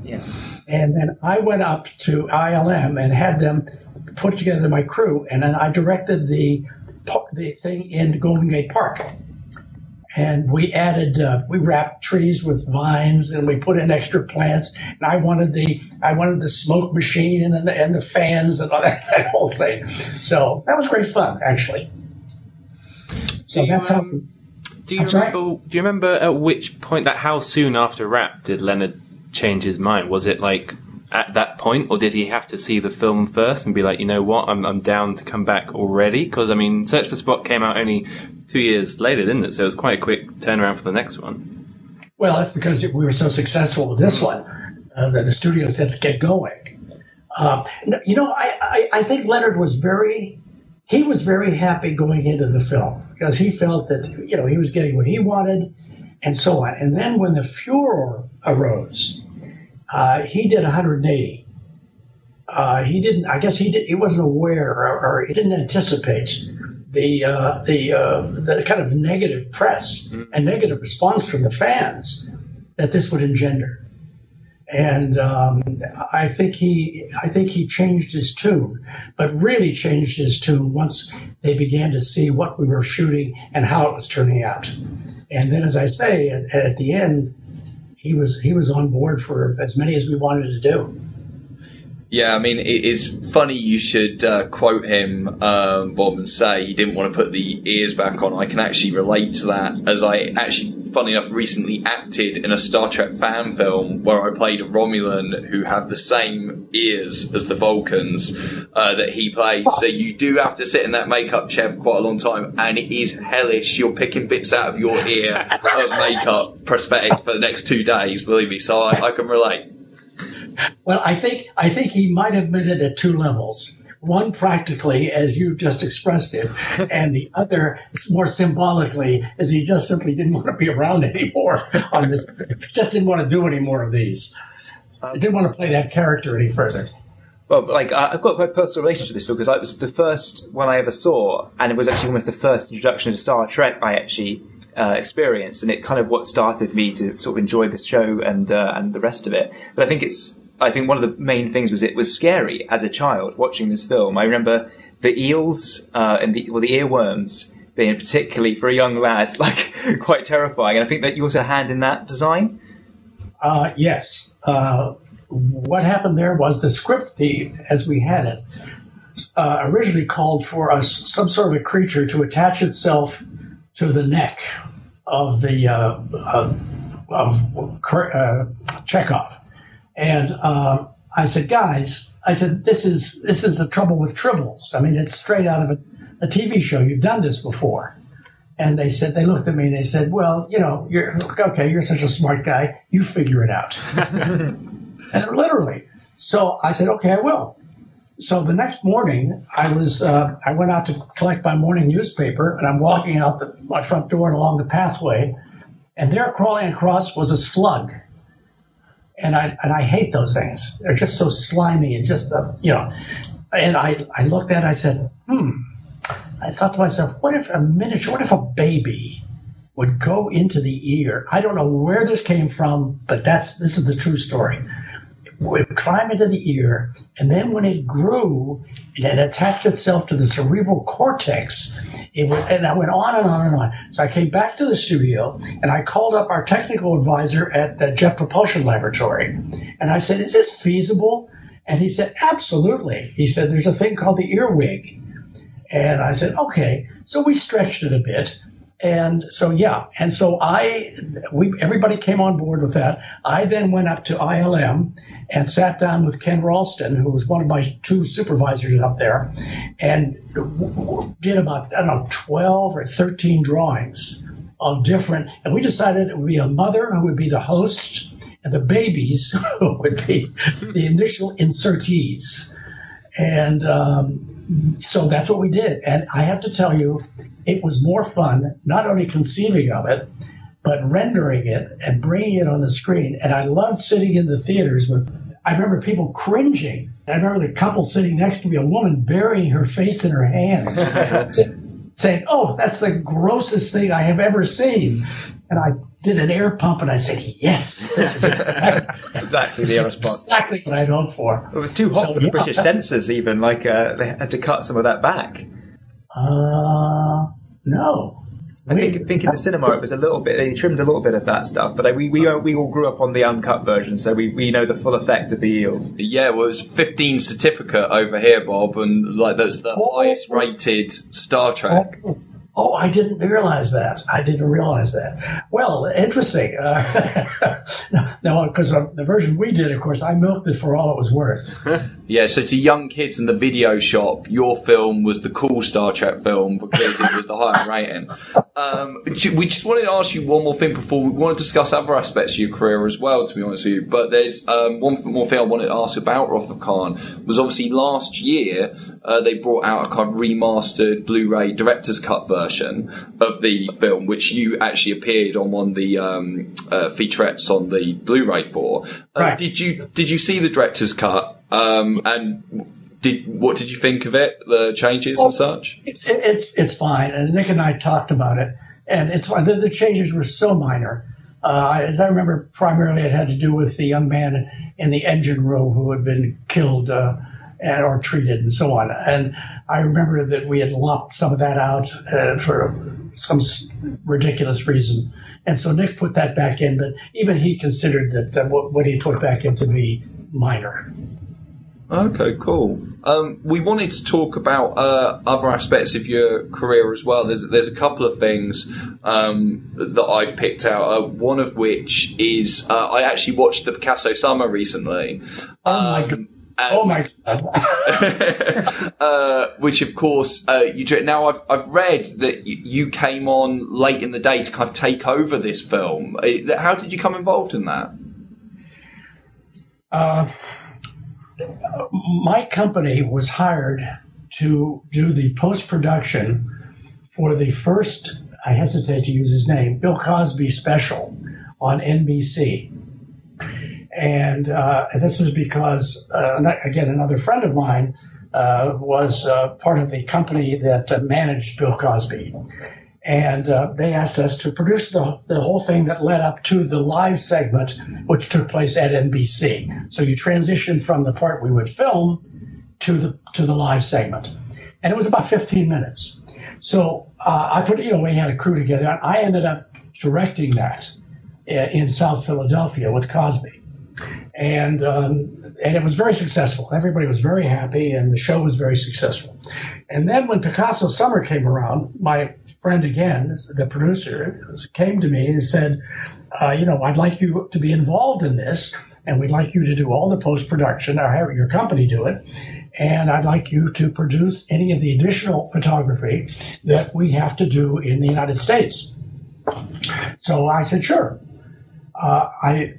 yeah. And then I went up to ILM and had them put together my crew, and then I directed the the thing in Golden Gate Park. And we added, uh, we wrapped trees with vines, and we put in extra plants. And I wanted the, I wanted the smoke machine and the and the fans and all (laughs) that, that whole thing. So that was great fun, actually. So you, that's how. um, Do you I'm sorry? remember? Do you remember at which point that how soon after wrap did Leonard change his mind? Was it like at that point, or did he have to see the film first and be like, you know what, I'm I'm down to come back already? Because I mean, Search for Spock came out only two years later, didn't it? So it was quite a quick turnaround for the next one. Well, that's because we were so successful with this one uh, that the studios had to get going. Uh, you know, I, I, I think Leonard was very, he was very happy going into the film because he felt that, you know, he was getting what he wanted and so on. And then when the furor arose, uh, he did 180. Uh, he didn't, I guess he did, he wasn't aware or, or he didn't anticipate the uh, the uh, the kind of negative press and negative response from the fans that this would engender. And um, I think he I think he changed his tune, but really changed his tune once they began to see what we were shooting and how it was turning out. And then, as I say, at, at the end, he was he was on board for as many as we wanted to do. Yeah, I mean, it is funny you should uh, quote him, um, Bob, and say he didn't want to put the ears back on. I can actually relate to that, as I actually, funny enough, recently acted in a Star Trek fan film where I played a Romulan who have the same ears as the Vulcans uh, that he played. So you do have to sit in that makeup chair for quite a long time, and it is hellish. You're picking bits out of your ear of (laughs) makeup prosthetic for the next two days, believe me. So I, I can relate. Well, I think I think he might have meant it at two levels. One practically, as you just expressed it, (laughs) and the other more symbolically, as he just simply didn't want to be around (laughs) anymore on this. Just didn't want to do any more of these. I didn't want to play that character any further. Well, like I've got quite a personal relationship with this film because it was the first one I ever saw, and it was actually almost the first introduction to Star Trek I actually uh, experienced, and it kind of what started me to sort of enjoy this show and uh, and the rest of it. But I think it's I think one of the main things was it was scary as a child watching this film. I remember the eels uh, and the well the earworms being particularly for a young lad (laughs) like quite terrifying, and I think that you also had in that design. Uh, yes. Uh, what happened there was the script, the as we had it, uh, originally called for us some sort of a creature to attach itself to the neck of the uh, uh, of Chekov, and um, I said, guys, I said this is this is the trouble with tribbles. I mean, it's straight out of a, a TV show. You've done this before. And they said, they looked at me and they said, well, you know, you're okay. You're such a smart guy. You figure it out. (laughs) and literally. So I said, okay, I will. so the next morning, I was uh, I went out to collect my morning newspaper, and I'm walking out the, my front door and along the pathway, and there crawling across was a slug. And I and I hate those things. They're just so slimy and just uh, you know. And I I looked at it. I said, hmm. I thought to myself, what if a miniature? What if a baby would go into the ear? I don't know where this came from, but that's this is the true story It would climb into the ear, and then when it grew, it had attached itself to the cerebral cortex. It would, and I went on and on and on. So I came back to the studio, and I called up our technical advisor at the Jet Propulsion Laboratory, and I said, "Is this feasible?" And he said, "Absolutely." He said, "There's a thing called the earwig." And I said, okay. So we stretched it a bit. And so, yeah. And so I, we, everybody came on board with that. I then went up to ILM and sat down with Ken Ralston, who was one of my two supervisors up there, and did about, I don't know, 12 or 13 drawings of different, and we decided it would be a mother who would be the host and the babies (laughs) would be the initial insertees. And um, so that's what we did. And I have to tell you, it was more fun, not only conceiving of it, but rendering it and bringing it on the screen. And I loved sitting in the theaters with, I remember people cringing. I remember the couple sitting next to me, a woman burying her face in her hands, (laughs) saying, Oh, that's the grossest thing I have ever seen. And I did an air pump and I said, Yes, this is (laughs) exactly, exactly the response. Exactly what I'd hoped for. It was too hot So, for the yeah. British censors, even. Like, uh, they had to cut some of that back. Uh, no. I think, think in the cinema it was a little bit. They trimmed a little bit of that stuff, but we we, we all grew up on the uncut version, so we, we know the full effect of the eels. Yeah, well, it was 15 certificate over here, Bob, and like that's the Oh. highest rated Star Trek. Oh, I didn't realize that. I didn't realize that. Well, interesting. Uh, (laughs) no, because the version we did, of course, I milked it for all it was worth. (laughs) Yeah, so to young kids in the video shop, your film was the cool Star Trek film because it was the higher rating. Um, we just wanted to ask you one more thing before we want to discuss other aspects of your career as well, to be honest with you. But there's um, one more thing I wanted to ask about Wrath of Khan was obviously last year uh, they brought out a kind of remastered Blu-ray director's cut version of the film, which you actually appeared on one of the um, uh, featurettes on the Blu-ray for. Uh, Right. Did you did you see the director's cut? Um, and did what did you think of it? The changes and such. It's it's it's fine, and Nick and I talked about it, and it's fine. The, the changes were so minor. Uh, as I remember, primarily it had to do with the young man in the engine room who had been killed uh, and, or treated, and so on. And I remember that we had lopped some of that out uh, for some ridiculous reason, and so Nick put that back in. But even he considered that uh, what, what he put back in to be minor. Okay, cool. Um, we wanted to talk about uh, other aspects of your career as well. There's there's a couple of things um, that I've picked out. Uh, one of which is uh, I actually watched the Picasso Summer recently. Oh my Um, god! and- Oh my god! (laughs) uh, which of course uh, you do. Now I've I've read that y- you came on late in the day to kind of take over this film. Uh, How did you come involved in that? Uh, my company was hired to do the post production for the first, I hesitate to use his name, Bill Cosby special on NBC. And, uh, this was because, uh, again, another friend of mine uh, was uh, part of the company that managed Bill Cosby. And uh, they asked us to produce the, the whole thing that led up to the live segment, which took place at NBC. So you transition from the part we would film to the to the live segment, and it was about 15 minutes. So uh, I put, you know, we had a crew together. I ended up directing that uh, in South Philadelphia with Cosby, and um, and it was very successful. Everybody was very happy, and the show was very successful. And then when Picasso Summer came around, my friend again, the producer, came to me and said, uh, you know, I'd like you to be involved in this, and we'd like you to do all the post production, or have your company do it, and I'd like you to produce any of the additional photography that we have to do in the United States. So I said, sure. Uh, I,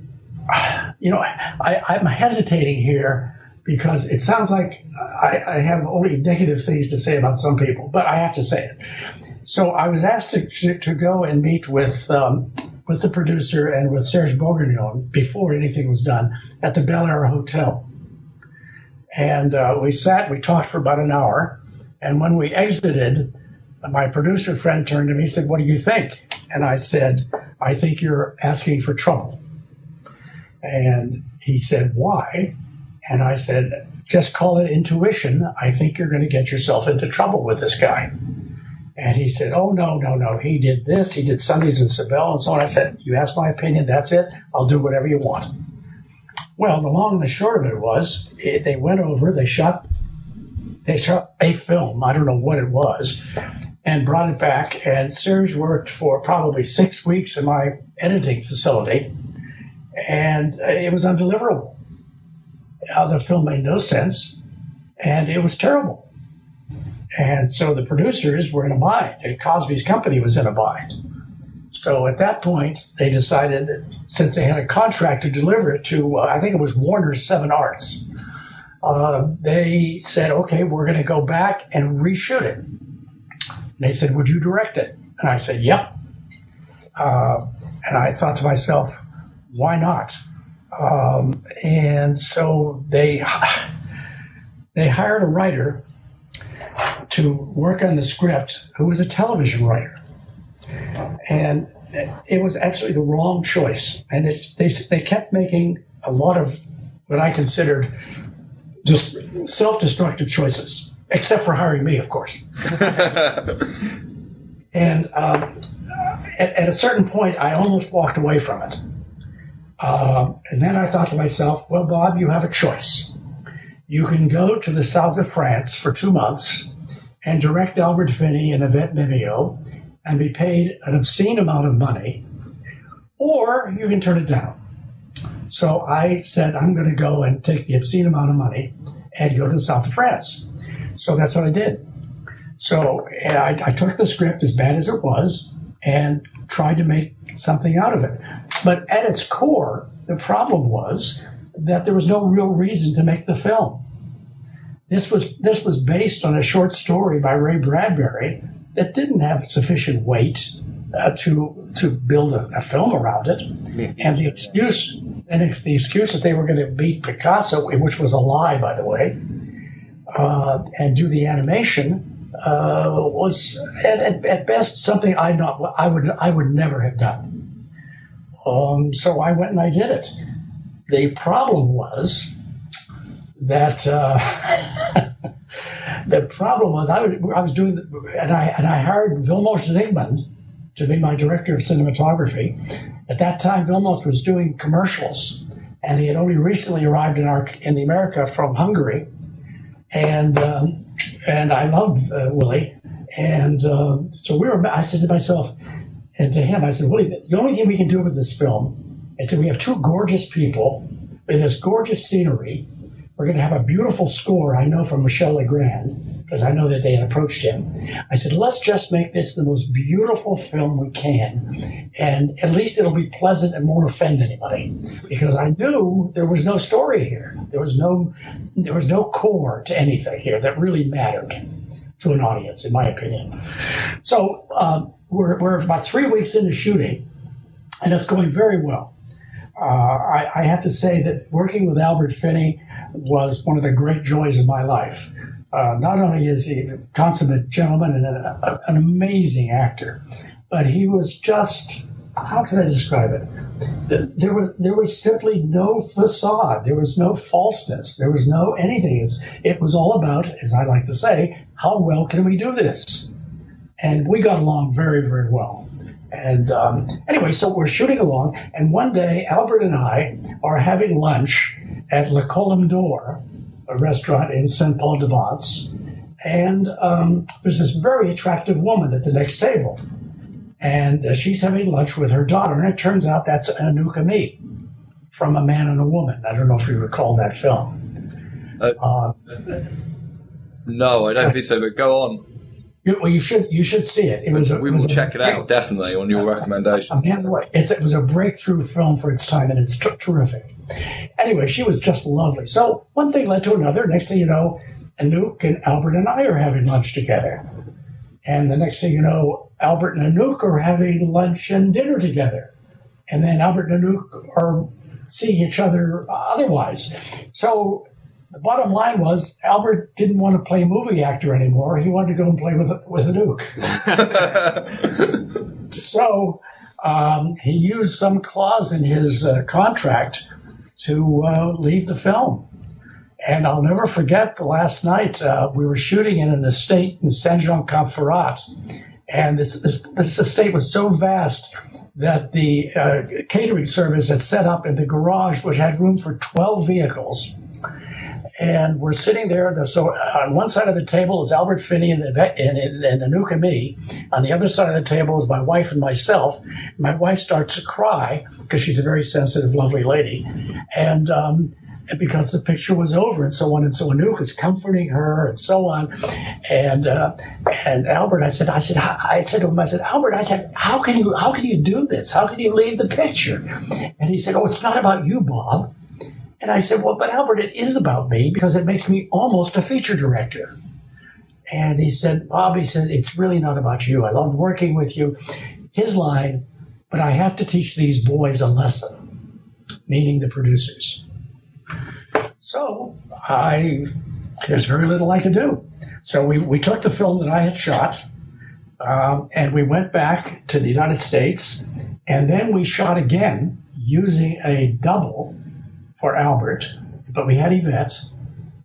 (sighs) you know, I, I'm hesitating here because it sounds like I, I have only negative things to say about some people, but I have to say it. So I was asked to, to, go and meet with um, with the producer and with Serge Bourguignon before anything was done at the Bel Air Hotel. And uh, we sat, we talked for about an hour. And when we exited, my producer friend turned to me and said, What do you think? And I said, I think you're asking for trouble. And he said, Why? And I said, Just call it intuition. I think you're going to get yourself into trouble with this guy. And he said, Oh, no, no, no. He did this. He did Sundays in Cybele and so on. I said, You asked my opinion. That's it. I'll do whatever you want. Well, the long and the short of it was it, they went over, they shot, they shot a film. I don't know what it was and brought it back. And Serge worked for probably six weeks in my editing facility, and it was undeliverable. The film made no sense, and it was terrible. And so the producers were in a bind, and Cosby's company was in a bind. So at that point, they decided that since they had a contract to deliver it to, uh, I think it was Warner Seven Arts, uh, they said, okay, we're going to go back and reshoot it. And they said, would you direct it? And I said, yep. Uh, and I thought to myself, why not? Um, and so they (sighs) they hired a writer to work on the script who was a television writer and it was absolutely the wrong choice. And it, they they kept making a lot of what I considered just self-destructive choices, except for hiring me, of course. (laughs) and um, at, at, a certain point, I almost walked away from it. Uh, and then I thought to myself, well, Bob, you have a choice. You can go to the south of France for two months and direct Albert Finney and Yvette Mimieux and be paid an obscene amount of money, or you can turn it down. So I said, I'm going to go and take the obscene amount of money and go to the south of France. So that's what I did. So I, I took the script as bad as it was and tried to make something out of it. But at its core, the problem was that there was no real reason to make the film. This was this was based on a short story by Ray Bradbury that didn't have sufficient weight uh, to to build a, a, film around it. And the excuse and it's the excuse that they were going to beat Picasso, which was a lie, by the way, uh, and do the animation uh, was at, at, at, best something I not I would I would never have done. Um, so I went and I did it. The problem was that. Uh, (laughs) the problem was I was, I was doing, and I and I hired Vilmos Zsigmond to be my director of cinematography. At that time, Vilmos was doing commercials, and he had only recently arrived in our in the America from Hungary, and um, and I loved uh, Willie, and uh, so we were. I said to myself and to him, I said, Willie, the only thing we can do with this film is that we have two gorgeous people in this gorgeous scenery we're going to have a beautiful score, I know from Michel Legrand, because I know that they had approached him. I said, let's just make this the most beautiful film we can. And at least it'll be pleasant and won't offend anybody. Because I knew there was no story here. There was no, there was no core to anything here that really mattered to an audience, in my opinion. So um, we're, we're about three weeks into shooting, and it's going very well. Uh, I, I, have to say that working with Albert Finney was one of the great joys of my life. Uh, not only is he a consummate gentleman and a, an amazing actor, but he was just how can I describe it? There was there was simply no facade. There was no falseness. There was no anything. It's, it was all about, as I like to say, how well can we do this? And we got along very very well. And um, anyway, so we're shooting along, and one day Albert and I are having lunch at Le Colombe d'Or, a restaurant in Saint Paul de Vence, and um, there's this very attractive woman at the next table, and uh, she's having lunch with her daughter, and it turns out that's Anouk Aimée from A Man and a Woman. I don't know if you recall that film. Uh, uh, no, I don't think so. But go on. You, well, you should you should see it. It was. A, we it will was check it out definitely on your uh, recommendation. Uh, it was a breakthrough film for its time, and it's t- terrific. anyway, she was just lovely. So one thing led to another. Next thing you know, Anouk and Albert and I are having lunch together. And the next thing you know, Albert and Anouk are having lunch and dinner together. And then Albert and Anouk are seeing each other otherwise. So the bottom line was Albert didn't want to play movie actor anymore. He wanted to go and play with with Anouk. (laughs) so um, he used some clause in his uh, contract to uh, leave the film. And I'll never forget the last night uh, we were shooting in an estate in Saint Jean Cap Ferrat, and this, this this estate was so vast that the uh, catering service had set up in the garage, which had room for 12 vehicles. And we're sitting there. So on one side of the table is Albert Finney and, and, and and me. On the other side of the table is my wife and myself. My wife starts to cry because she's a very sensitive, lovely lady. And um, because the picture was over and so on and so on. Anouk is comforting her and so on. And uh, and Albert, I said, I said, I said to him, I said, Albert, I said, how can you how can you do this? How can you leave the picture? And he said, Oh, it's not about you, Bob. And I said, Well, but Albert, it is about me because it makes me almost a feature director. And he said, Bob, he said, it's really not about you. I loved working with you. His line, but I have to teach these boys a lesson, meaning the producers. So I, there's very little I could do. So we, we took the film that I had shot um, and we went back to the United States and then we shot again using a double for Albert, but we had Yvette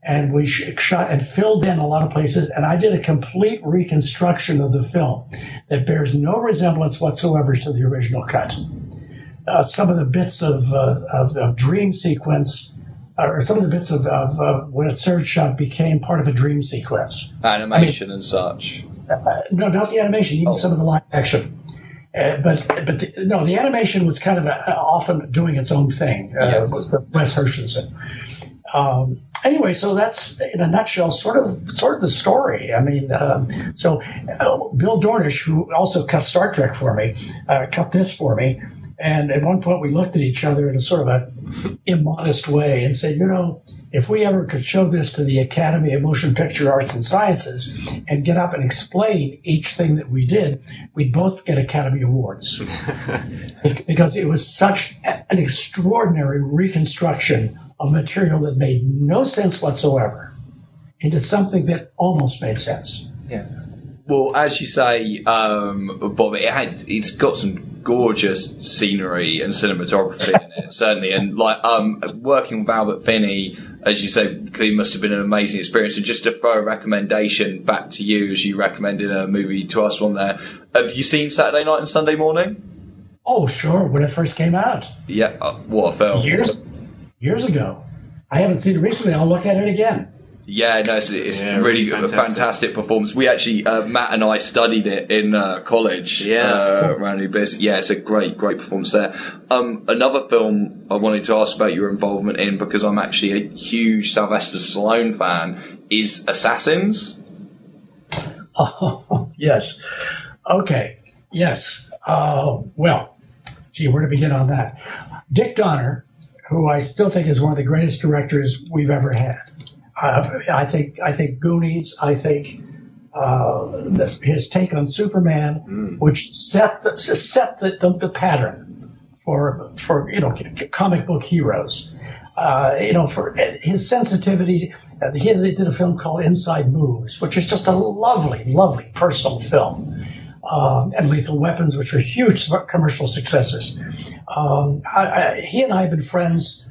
and we shot and filled in a lot of places. And I did a complete reconstruction of the film that bears no resemblance whatsoever to the original cut. Uh, some of the bits of, uh, of, of dream sequence or some of the bits of, of, of when a third shot became part of a dream sequence. Animation I mean, and such. Uh, no, not the animation, even oh. some of the live action. Uh, but but the, no, the animation was kind of a, often doing its own thing uh, yes. with Wes Herschensohn. Um, anyway, so that's in a nutshell, sort of sort of the story. I mean, um, so uh, Bill Dornisch, who also cut Star Trek for me, uh, cut this for me, and at one point, we looked at each other in a sort of a immodest way and said, you know, if we ever could show this to the Academy of Motion Picture Arts and Sciences and get up and explain each thing that we did, we'd both get Academy Awards. (laughs) because it was such an extraordinary reconstruction of material that made no sense whatsoever into something that almost made sense. Yeah. Well, as you say, um, Bob, it had, it's got some gorgeous scenery and cinematography in it, (laughs) certainly. And like um, working with Albert Finney, as you said, it must have been an amazing experience. And just to throw a recommendation back to you, as you recommended a movie to us one there. Have you seen Saturday Night and Sunday Morning? Oh, sure. When it first came out. Yeah, uh, what a film! Years years ago. I haven't seen it recently. I'll look at it again. Yeah, no, it's, it's yeah, really fantastic. a fantastic performance. We actually, uh, Matt and I studied it in uh, college. Yeah, uh, around Biz. Yeah, it's a great, great performance there. Um, another film I wanted to ask about your involvement in because I'm actually a huge Sylvester Stallone fan is Assassins. (laughs) Oh, yes. Okay. Yes. Uh, well, gee, where to begin on that? Dick Donner, who I still think is one of the greatest directors we've ever had I think I think Goonies. I think uh, his take on Superman, mm. which set the, set the, the, the, pattern for for you know comic book heroes. Uh, you know, for his sensitivity, uh, he did a film called Inside Moves, which is just a lovely, lovely personal film. Um, and Lethal Weapons, which were huge commercial successes. Um, I, I, he and I have been friends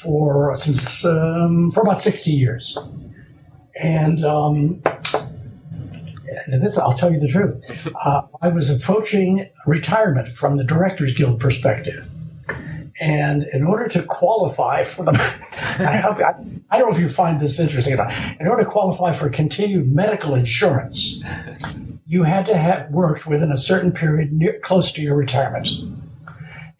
for since um, for about 60 years, and, um, and this I'll tell you the truth. Uh, I was approaching retirement from the Directors Guild perspective. And in order to qualify for the, I, hope, I, I, don't know if you find this interesting. But in order to qualify for continued medical insurance, you had to have worked within a certain period near, close to your retirement.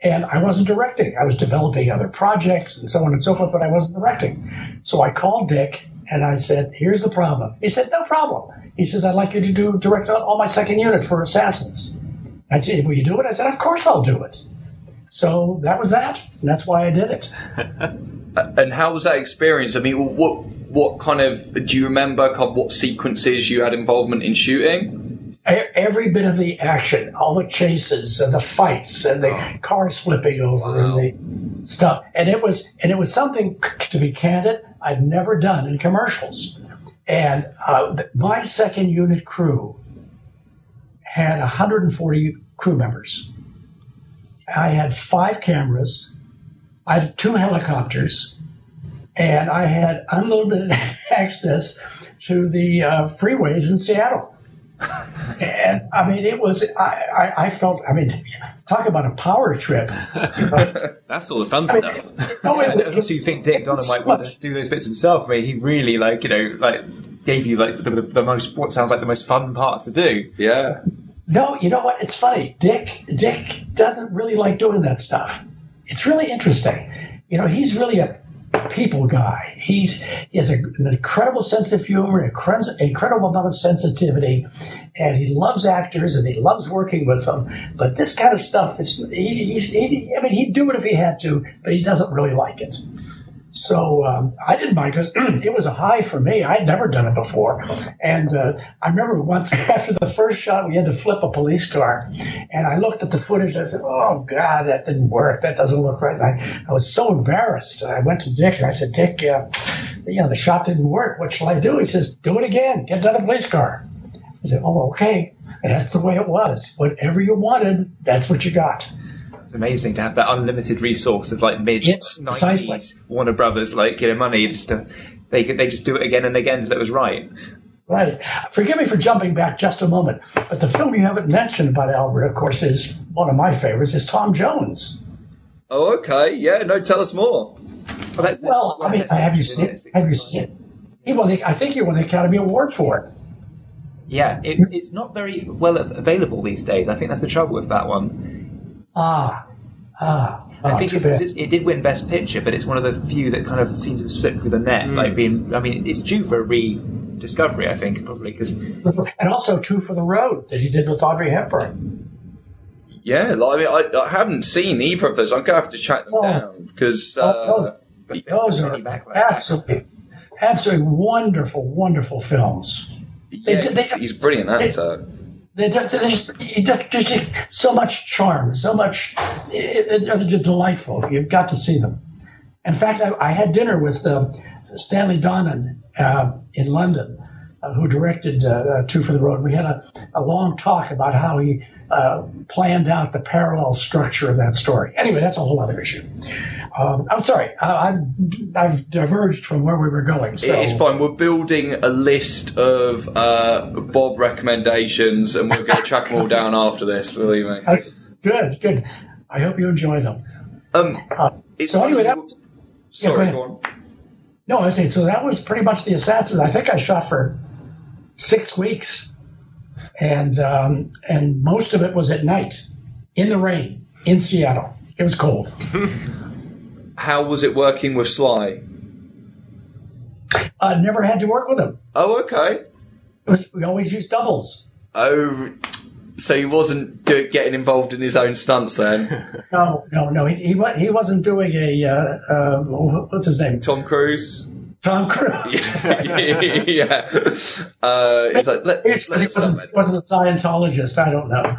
And I wasn't directing. I was developing other projects and so on and so forth, but I wasn't directing. So I called Dick and I said, here's the problem. He said, no problem. He says, I'd like you to do direct all my second unit for Assassins. I said, will you do it? I said, of course I'll do it. So that was that. And that's why I did it. (laughs) And how was that experience? I mean, what what kind of do you remember? Kind of what sequences you had involvement in shooting? Every bit of the action, all the chases and the fights and the cars flipping over and the stuff, and it was and it was something to be candid I'd never done in commercials. And uh, my second unit crew had 140 crew members. I had five cameras, I had two helicopters, and I had unlimited (laughs) access to the uh, freeways in Seattle. And I mean, it was, I, I, I felt, I mean, talk about a power trip. (laughs) That's all the fun stuff. No, it- (laughs) And also, you think Dick Donner it's might so want much- to do those bits himself. I mean, he really, like, you know, like, gave you, like, the, the, the most, what sounds like the most fun parts to do. Yeah. No, you know what? It's funny. Dick Dick doesn't really like doing that stuff. It's really interesting. You know, he's really a people guy. He's he has a, an incredible sense of humor, an incre- incredible amount of sensitivity, and he loves actors and he loves working with them. But this kind of stuff is he, he's he, I mean he'd do it if he had to, but he doesn't really like it. So um, I didn't mind because (clears throat) it was a high for me. I'd never done it before, and uh, I remember once (laughs) after the first shot, we had to flip a police car, and I looked at the footage. and I said, "Oh God, that didn't work. That doesn't look right." And I, I was so embarrassed. I went to Dick and I said, "Dick, uh, you know the shot didn't work. What shall I do?" He says, "Do it again. Get another police car." I said, "Oh, okay." And that's the way it was. Whatever you wanted, that's what you got. It's amazing to have that unlimited resource of, like, mid Yes, precisely. 90s Warner Brothers, like, you know, money just to, they, they just do it again and again until it was right. Right. Forgive me for jumping back just a moment, but the film you haven't mentioned about Albert, of course, is one of my favorites. Is Tom Jones. Oh, okay. Yeah. No, tell us more. Well, that's the- Well, I mean, that's have you seen? it? Have you seen? it? He won. The, I think he won the Academy Award for it. Yeah, it's it's not very well available these days. I think that's the trouble with that one. Ah, ah. I ah, think it's, bad. it's, it did win Best Picture, but it's one of the few that kind of seems to have slipped through the net. Like being, I mean, it's due for a rediscovery. I think probably because (laughs) and also Two for the Road that he did with Audrey Hepburn. Yeah. Like, I mean, I, I haven't seen either of those. I'm gonna have to track them Oh. down because. Oh, Uh, those, those are Any backlash. absolutely, absolutely wonderful, wonderful films. yeah, they- they- he's a brilliant actor. They they just, so much charm, so much. They're just delightful. You've got to see them. In fact, I, I had dinner with uh, Stanley Donen uh, in London, uh, who directed uh, uh, Two for the Road. We had a, a long talk about how he uh, planned out the parallel structure of that story. Anyway, that's a whole other issue. Um, I'm sorry, I, I've, I've diverged from where we were going. So. It's fine. We're building a list of uh, Bob recommendations, and we're going (laughs) to track them all down after this. Believe me. Uh, Good, good. I hope you enjoy them. Um, Uh, it's so anyway, that was, sorry, Yeah, go go on. No, I say so. That was pretty much the assassins. I think I shot for six weeks, and um, and most of it was at night, in the rain, in Seattle. It was cold. (laughs) How was it working with Sly? Uh, never had to work with him. Oh, okay. Was, we always used doubles. Oh, so he wasn't do- getting involved in his own stunts then? (laughs) No, no, no. He he, he wasn't doing a uh, uh, what's his name? Tom Cruise. Tom Cruise. (laughs) yeah. Uh, he's like, let, He he wasn't, wasn't a Scientologist. I don't know.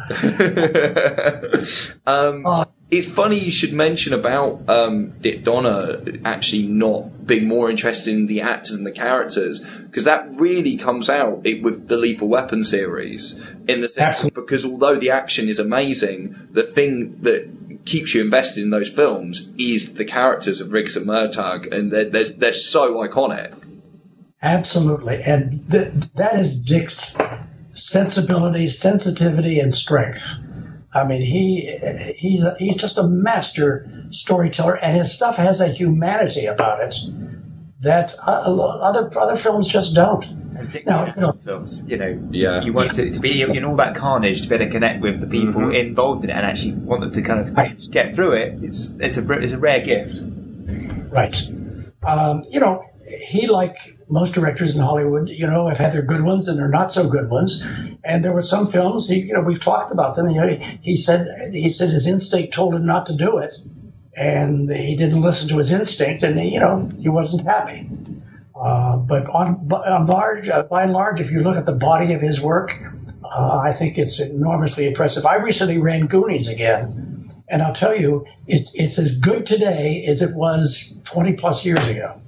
(laughs) um, Uh, it's funny you should mention about um, Dick Donner actually not being more interested in the actors and the characters because that really comes out it, with the Lethal Weapon series in the sense Absolutely. because although the action is amazing, the thing that keeps you invested in those films is the characters of Riggs and Murtaugh, and they're, they're, they're so iconic. Absolutely, and th- that is Dick's sensibility, sensitivity, and strength. I mean, he he's a, he's just a master storyteller, and his stuff has a humanity about it that uh, other other films just don't. And particularly No, you action films, you know, Yeah. you want to, to be in all that carnage to be able to connect with the people Mm-hmm. involved in it and actually want them to kind of Right. get through it. It's it's a it's a rare gift. Right. Um, you know, he like most directors in Hollywood, you know, have had their good ones and their not so good ones. And there were some films, he, you know, we've talked about them. You know, he, he said he said his instinct told him not to do it, and he didn't listen to his instinct, and you know, he wasn't happy. Uh, but on, on large, uh, by and large, if you look at the body of his work, uh, I think it's enormously impressive. I recently ran Goonies again, and I'll tell you, it's it's as good today as it was 20 plus years ago.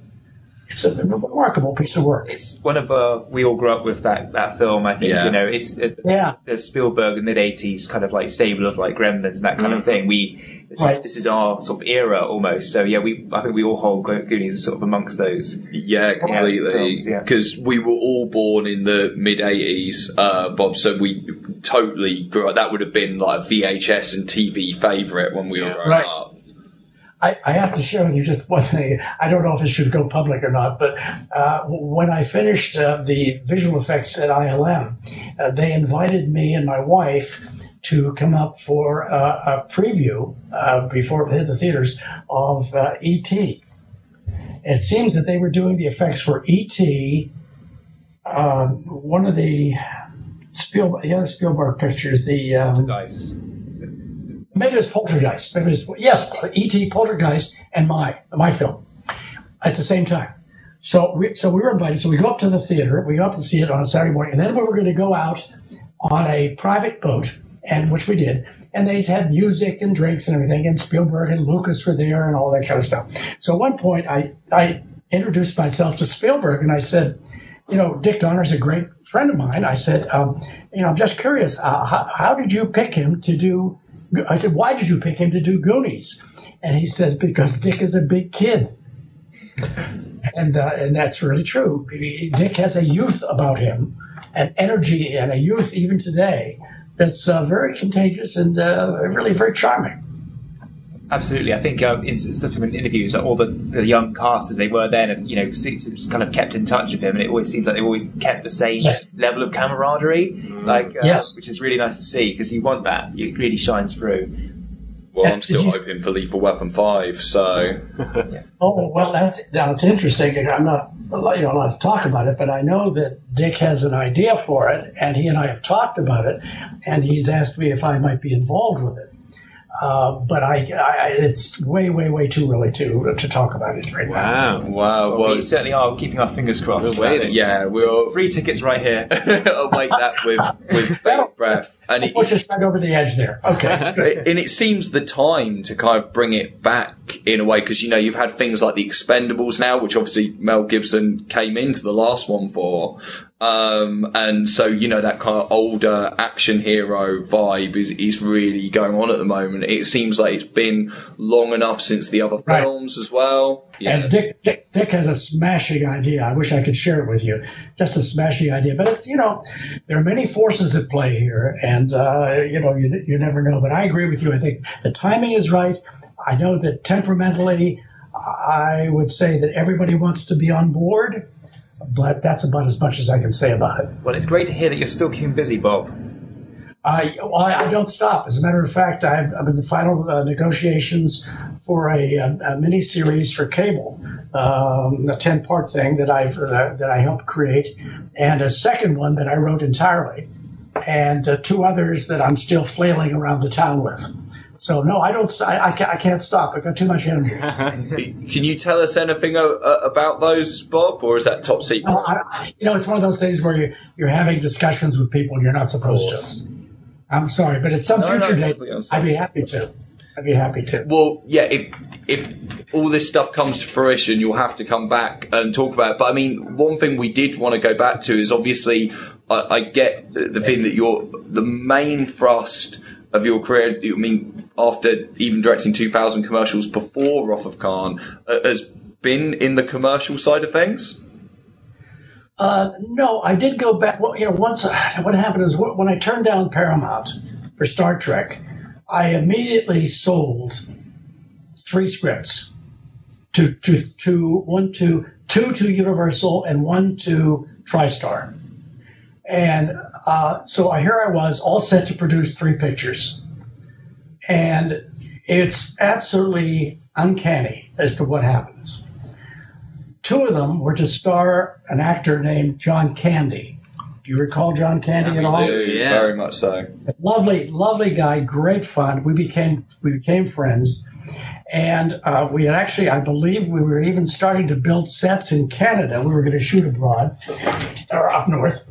It's a remarkable piece of work. It's one of uh, we all grew up with that that film. I think Yeah. you know it's uh, Yeah. the Spielberg the mid '80s kind of like stable of like Gremlins and that kind of thing. We this, Right. is, this is our sort of era almost. So yeah, we I think we all hold Go- Goonies as sort of amongst those. Yeah, completely. films, yeah. Because we were all born in the mid '80s, uh, Bob. So we totally grew up. That would have been like a VHS and TV favorite when we were growing Right. up. I, I have to share with you just one thing. I don't know if it should go public or not, but uh, when I finished uh, the visual effects at ILM, uh, they invited me and my wife to come up for uh, a preview uh, before it hit the theaters of uh, E.T. It seems that they were doing the effects for E.T. One of the Spielberg, the other Spielberg pictures, the um, Maybe it was Poltergeist. Maybe it was, yes, E.T. Poltergeist and my my film at the same time. So we, so we were invited. So we go up to the theater. We go up to see it on a Saturday morning, and then we were going to go out on a private boat, and which we did. And they had music and drinks and everything, and Spielberg and Lucas were there and all that kind of stuff. So at one point, I I introduced myself to Spielberg, and I said, you know, Dick Donner's a great friend of mine. I said, um, you know, I'm just curious, uh, how, how did you pick him to do? I said, why did you pick him to do Goonies? And he says, because Dick is a big kid. and uh, and that's really true. Dick has a youth about him, an energy and a youth even today that's uh, very contagious and uh, really very charming. Absolutely. I think um, in subsequent interviews, all the, the young cast as they were then, have, you know, s- s- kind of kept in touch with him, and it always seems like they've always kept the same Yes. level of camaraderie, like uh, Yes. which is really nice to see because you want that. It really shines through. Well, Yeah, I'm still you- hoping for Lethal Weapon Five. So (laughs) Oh well, that's that's interesting. I'm not you know allowed to talk about it, but I know that Dick has an idea for it, and he and I have talked about it, and he's asked me if I might be involved with it. Uh, but I, I, it's way, way, way too early to to talk about it right now. Wow. wow. Well, Well, we certainly are keeping our fingers crossed. We're waiting. yeah, we'll Free tickets right here. (laughs) await that with with bated breath. And it, Push us back over the edge there. Okay. (laughs) and it seems the time to kind of bring it back in a way because you know you've had things like the Expendables now, which obviously Mel Gibson came into the last one for, um, and so you know that kind of older action hero vibe is is really going on at the moment. It seems like it's been long enough since the other Right. films as well. And Dick, Dick, Dick has a smashing idea. I wish I could share it with you. Just a smashing idea. But it's, you know, there are many forces at play here, and, uh, you know, you, you never know. But I agree with you. I think the timing is right. I know that temperamentally, I would say that everybody wants to be on board, but that's about as much as I can say about it. Well, it's great to hear that you're still keeping busy, Bob. I, well, I I don't stop. As a matter of fact, I've, I'm in the final uh, negotiations for a, a, a mini series for cable, um, a 10 part thing that I've uh, that I helped create, and a second one that I wrote entirely, and uh, two others that I'm still flailing around the town with. So no, I don't. I, I, can't, I can't stop. I've got too much energy. (laughs) Can you tell us anything uh, uh, about those, Bob, or is that top secret? No, I, you know, it's one of those things where you, you're having discussions with people you're not supposed to. I'm sorry, but at some No, no, future date, totally. I'd be happy to. I'd be happy to. Well, yeah, if if all this stuff comes to fruition, you'll have to come back and talk about it. But I mean, one thing we did want to go back to is obviously, I, I get the, the thing that you're the main thrust of your career. I mean, after even directing 2,000 commercials before Wrath of Khan, uh, has been in the commercial side of things. Uh, no, I did go back. Well, you know, once (sighs) what happened is when I turned down Paramount for Star Trek, I immediately sold three scripts. To to to one to two to Universal and one to TriStar, and uh, so I, here I was all set to produce three pictures, and it's absolutely uncanny as to what happens two of them were to star an actor named John Candy. Do you recall John Candy at all? Dude, Yeah. very much so. lovely, lovely guy, great fun. We became we became friends, and uh, we had actually, I believe, we were even starting to build sets in Canada. We were going to shoot abroad or up north,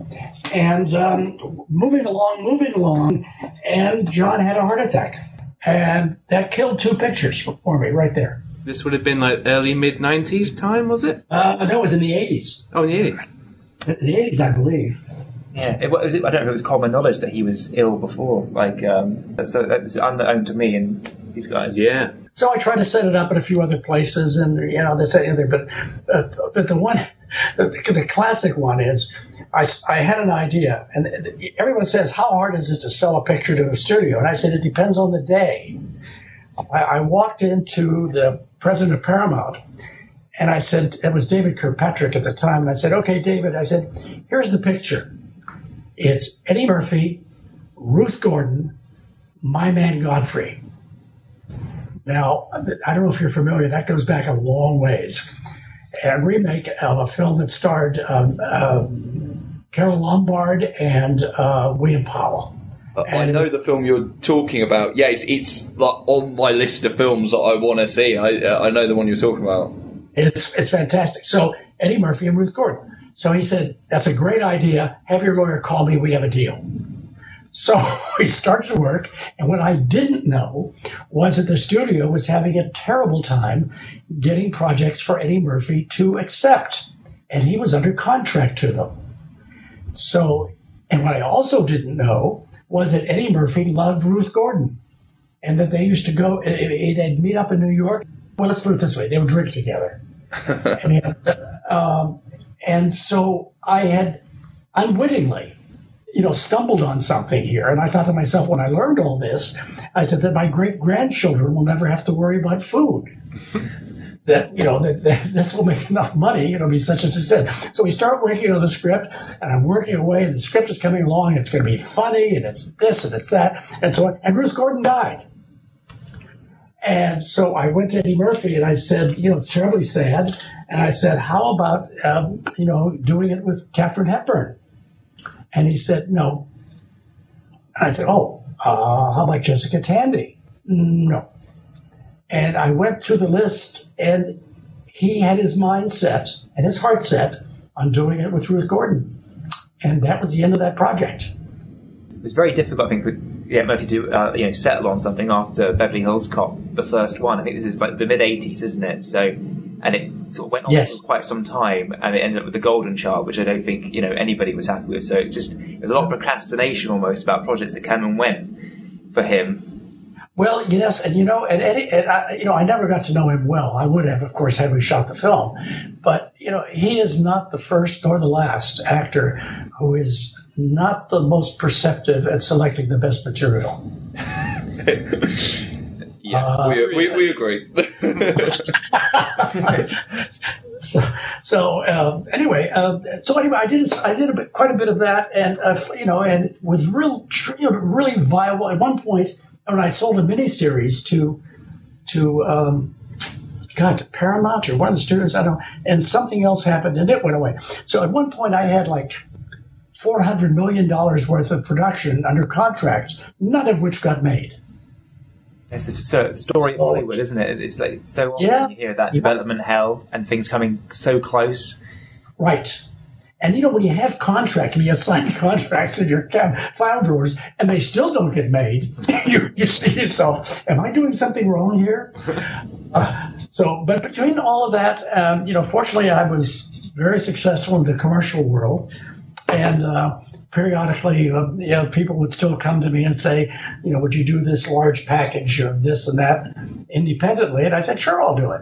and um, moving along, moving along, and John had a heart attack, and that killed two pictures for me right there. This would have been like early mid '90s time, was it? Uh, it was in the '80s. Oh, in the '80s. In the '80s, I believe. Yeah, it, was, I don't know if it was common knowledge that he was ill before. Like, um, so that was unknown to me and these guys. Yeah. So I tried to set it up at a few other places, and you know this that, and the other. But uh, but the one, the, the classic one is, I, I had an idea, and everyone says, how hard is it to sell a picture to a studio? And I said, it depends on the day. I, I walked into the president of Paramount, and I said, it was David Kirkpatrick at the time, and I said, okay, David, I said, here's the picture. It's Eddie Murphy, Ruth Gordon, my man Godfrey. Now, I don't know if you're familiar, that goes back a long ways. A remake of a film that starred um, um, Carole Lombard and uh, William Powell. I know the film you're talking about. Yeah, it's, it's like on my list of films that I want to see. I uh, I know the one you're talking about. It's, it's fantastic. So, Eddie Murphy and Ruth Gordon. So he said, That's a great idea. Have your lawyer call me. We have a deal. So (laughs) we started to work. And what I didn't know was that the studio was having a terrible time getting projects for Eddie Murphy to accept. And he was under contract to them. So, and what I also didn't know was that Eddie Murphy loved Ruth Gordon and that they used to go, they'd meet up in New York. Well, let's put it this way they would drink together. (laughs) and, um, and so I had unwittingly, you know, stumbled on something here. And I thought to myself, when I learned all this, I said that my great grandchildren will never have to worry about food. That, you know, that, that this will make enough money, it'll be such a success. So we start working on the script, and I'm working away, and the script is coming along, it's going to be funny, and it's this, and it's that, and so on. And Ruth Gordon died. And so I went to Eddie Murphy and I said, you know, it's terribly sad. And I said, how about, um, you know, doing it with Katharine Hepburn? And he said, no. And I said, oh, uh, how about Jessica Tandy? No. And I went through the list and he had his mind set and his heart set on doing it with Ruth Gordon. And that was the end of that project. It was very difficult, I think, for yeah, Murphy to uh, you know settle on something after Beverly Hills Cop, the first one. I think this is like the mid '80s, isn't it? So, and it sort of went on Yes. for quite some time, and it ended up with the Golden Child, which I don't think you know anybody was happy with. So it's just there's a lot of procrastination almost about projects that came and went for him. Well, yes, and you know, and Eddie, and I, you know, I never got to know him well. I would have, of course, had we shot the film, but you know, he is not the first nor the last actor who is not the most perceptive at selecting the best material. (laughs) Yeah, Uh, we, we, we agree. (laughs) So, so um, anyway, um, so anyway, I did I did a bit, quite a bit of that, and uh, you know, and with real, you know, really viable. At one point, when I sold a miniseries to to um, God to Paramount or one of the studios, I don't, and something else happened, and it went away. So at one point, I had like four hundred million dollars worth of production under contract, none of which got made. it's the so, story of Hollywood, isn't it? It's like so often Yeah. you hear that Yeah. development hell and things coming so close. Right. And you know, when you have contracts, when you sign (laughs) contracts in your file drawers and they still don't get made, (laughs) you, you to yourself, am I doing something wrong here? (laughs) Uh, so, but between all of that, um, you know, fortunately, I was very successful in the commercial world. And uh, periodically, uh, you know, people would still come to me and say, you know, would you do this large package of this and that independently? And I said, sure, I'll do it.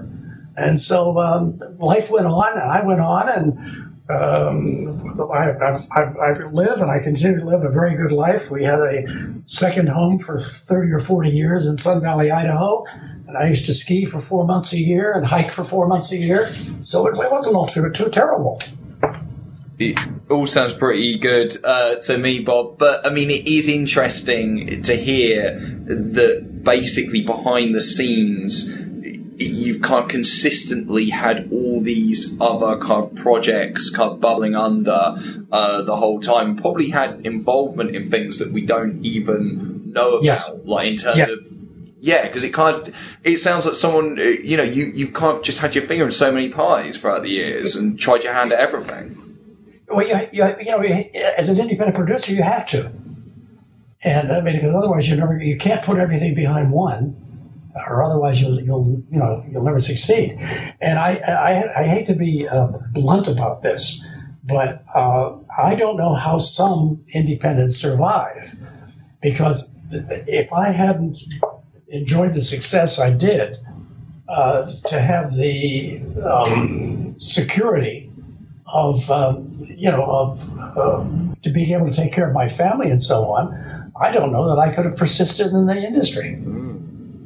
And so um, life went on, and I went on, and um, I, I've, I've, live and I continue to live a very good life. We had a second home for 30 or 40 years in Sun Valley, Idaho, and I used to ski for four months a year and hike for four months a year. So it, it wasn't all too, too terrible. It all sounds pretty good uh, to me, Bob. But I mean, it is interesting to hear that basically behind the scenes, you've kind of consistently had all these other kind of projects kind of bubbling under uh, the whole time. Probably had involvement in things that we don't even know about, Yes. like in terms Yes. of yeah, because it kind of it sounds like someone uh, you know you you've kind of just had your finger in so many pies throughout the years and tried your hand at everything. Well, you, you, you know, as an independent producer, you have to, and I mean, because otherwise you never, you can't put everything behind one, or otherwise you'll, you'll, you know, you'll never succeed. And I, I, I hate to be uh, blunt about this, but uh, I don't know how some independents survive, because if I hadn't enjoyed the success I did, uh, to have the um, security of um, you know of to being able to take care of my family and so on, I don't know that I could have persisted in the industry.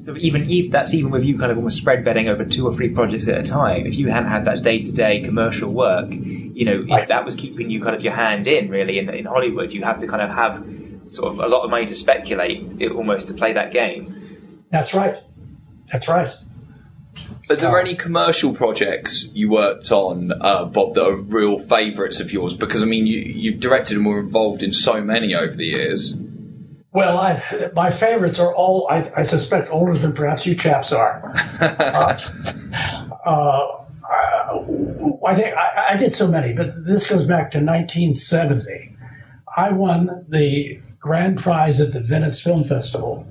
So even, even that's even with you kind of almost spread betting over two or three projects at a time. If you hadn't had that day to day commercial work, you know Right. if that was keeping you kind of your hand in really in, in Hollywood. You have to kind of have sort of a lot of money to speculate, it, almost to play that game. That's right. That's right. Are there any commercial projects you worked on, uh, Bob, that are real favourites of yours? Because I mean, you you've directed and were involved in so many over the years. Well, I, my favorites are all, I, I suspect, older than perhaps you chaps are. (laughs) uh, uh, I think I, I did so many, but this goes back to 1970. I won the grand prize at the Venice Film Festival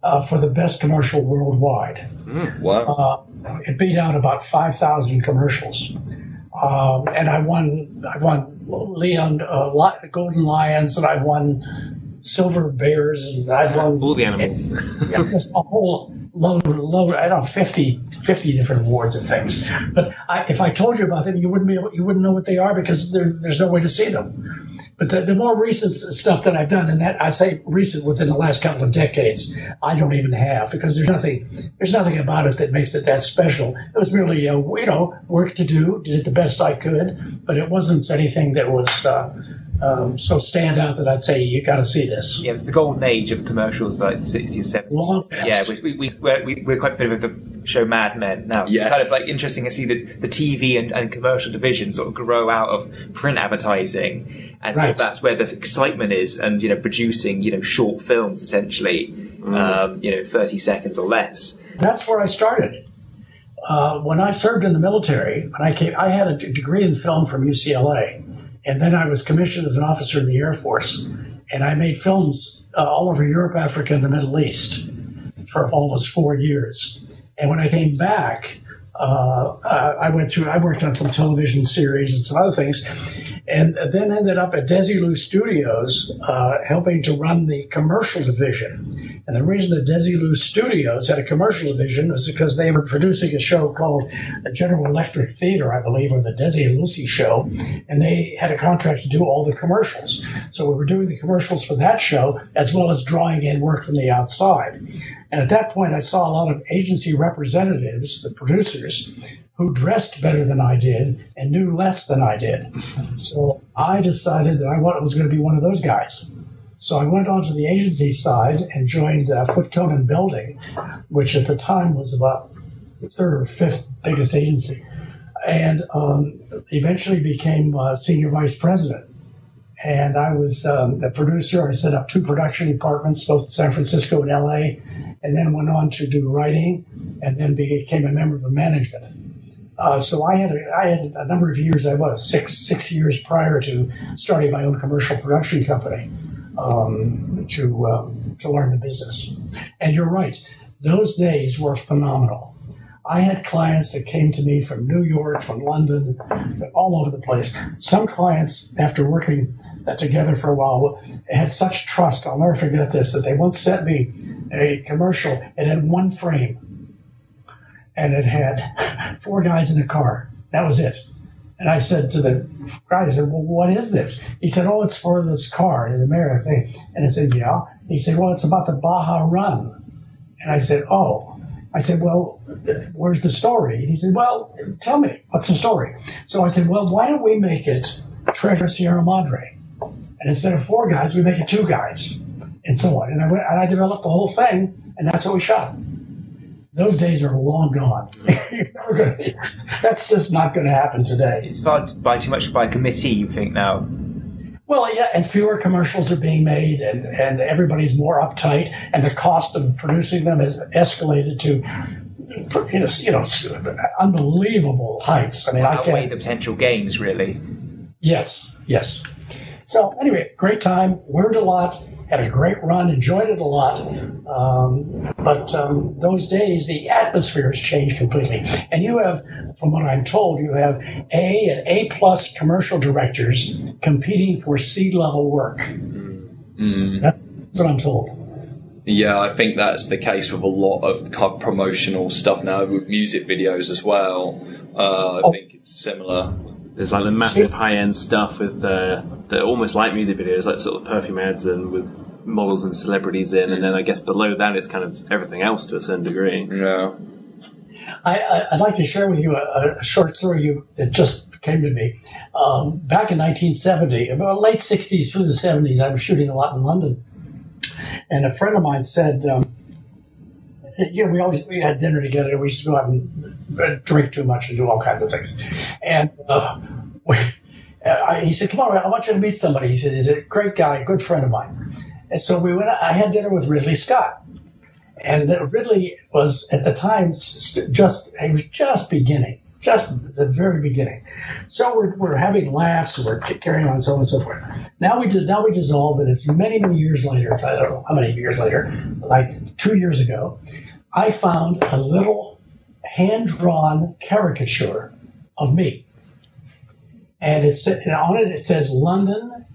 uh, for the best commercial worldwide. Wow. Uh, it beat out about 5,000 commercials. Um, and I won, I won Leon, uh, Golden Lions, and I won Silver Bears, and I won All the animals. yeah, just a whole load, load, I don't know, 50, 50 different awards and things. But I, if I told you about them, you wouldn't be able, you wouldn't know what they are because there, there's no way to see them. But the, the more recent stuff that I've done, and that I say recent within the last couple of decades, I don't even have because there's nothing, there's nothing about it that makes it that special. It was merely, uh, you know, work to do, did the best I could, but it wasn't anything that was uh, um, so stand out that I'd say you got to see this. Yeah, it was the golden age of commercials, like the sixties, seventies. Long past. Yeah, we, we, we, we're, we, we're quite familiar with the show Mad Men now. So Yes. it's kind of like interesting to see the, the TV and, and commercial division sort of grow out of print advertising. And sort of Right. that's where the excitement is and, you know, producing, you know, short films essentially, um, you know, 30 seconds or less. That's where I started. Uh, when I served in the military, when I came, I had a d- degree in film from UCLA, and then I was commissioned as an officer in the Air Force, and I made films uh, all over Europe, Africa, and the Middle East for almost four years. And when I came back, uh, I went through. I worked on some television series and some other things, and then ended up at Desilu Studios, uh, helping to run the commercial division. And the reason that Desilu Studios had a commercial division was because they were producing a show called the General Electric Theater, I believe, or the Desi and Lucy show, and they had a contract to do all the commercials. So we were doing the commercials for that show as well as drawing in work from the outside. And at that point, I saw a lot of agency representatives, the producers, who dressed better than I did and knew less than I did. So I decided that I was going to be one of those guys. So I went onto the agency side and joined uh, Foote, Cone & Belding, which at the time was about the third or fifth biggest agency, and um, eventually became uh, senior vice president. And I was um, the producer. I set up two production departments, both in San Francisco and LA, and then went on to do writing, and then became a member of the management. Uh, so I had a, I had a number of years. I was six six years prior to starting my own commercial production company um, to uh, to learn the business. And you're right; those days were phenomenal. I had clients that came to me from New York, from London, all over the place. Some clients, after working uh, together for a while, had such trust. I'll never forget this that they once sent me a commercial. It had one frame, and it had (laughs) four guys in a car. That was it. And I said to the guy, I said, well, what is this? He said, oh, it's for this car in America. And I said, yeah. He said, well, it's about the Baja Run. And I said, oh. I said, well, where's the story? And he said, well, tell me, what's the story? So I said, well, why don't we make it Treasure Sierra Madre? And instead of four guys, we make it two guys, and so on. And I, went, and I developed the whole thing, and that's what we shot. Those days are long gone. Gonna, (laughs) that's just not going to happen today. It's far by too much by committee. You think now? Well, yeah, and fewer commercials are being made, and, and everybody's more uptight, and the cost of producing them has escalated to you know, you know unbelievable heights. I mean, I Outweigh can't. the potential gains, really. Yes, yes. So anyway, great time. Learned a lot. Had a great run. Enjoyed it a lot. Um, but um, those days, the atmosphere has changed completely. And you have, from what I'm told, you have A and A plus commercial directors competing for C level work. That's what I'm told. Yeah, I think that's the case with a lot of kind of promotional stuff now with music videos as well. Uh, I Oh. think it's similar. There's like the massive high end stuff with uh, that almost like music videos, like sort of perfume ads and with models and celebrities in, and then I guess below that it's kind of everything else to a certain degree. Yeah. I, I, I'd like to share with you a, a short story you, that just came to me. Um, back in 1970, about late 60s through the 70s, I was shooting a lot in London. And a friend of mine said, um, (laughs) know, we always we had dinner together. We used to go out and uh, drink too much and do all kinds of things. And uh, (laughs) we, uh, I, he said, "Come on, I want you to meet somebody." He said, "He's a great guy, a good friend of mine." And so we went. I had dinner with Ridley Scott, and Ridley was at the time just he was just beginning, just the very beginning. So we're, we're having laughs, we're carrying on, so on and so forth. Now we did, now we dissolve, and it's many many years later. I don't know how many years later, like two years ago, I found a little hand drawn caricature of me, and it's and on it it says London,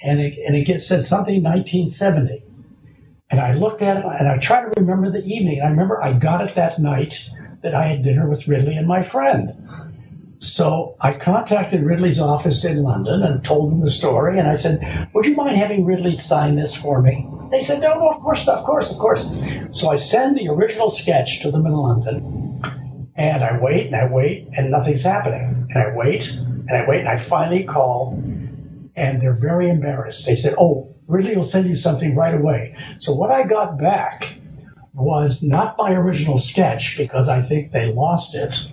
and it and it gets, says something 1970. And I looked at it and I tried to remember the evening. I remember I got it that night that I had dinner with Ridley and my friend. So I contacted Ridley's office in London and told them the story. And I said, Would you mind having Ridley sign this for me? They said, No, no, of course, of course, of course. So I send the original sketch to them in London. And I wait and I wait and nothing's happening. And I wait and I wait and I finally call and they're very embarrassed. They said, "Oh, Ridley will send you something right away." So what I got back was not my original sketch because I think they lost it,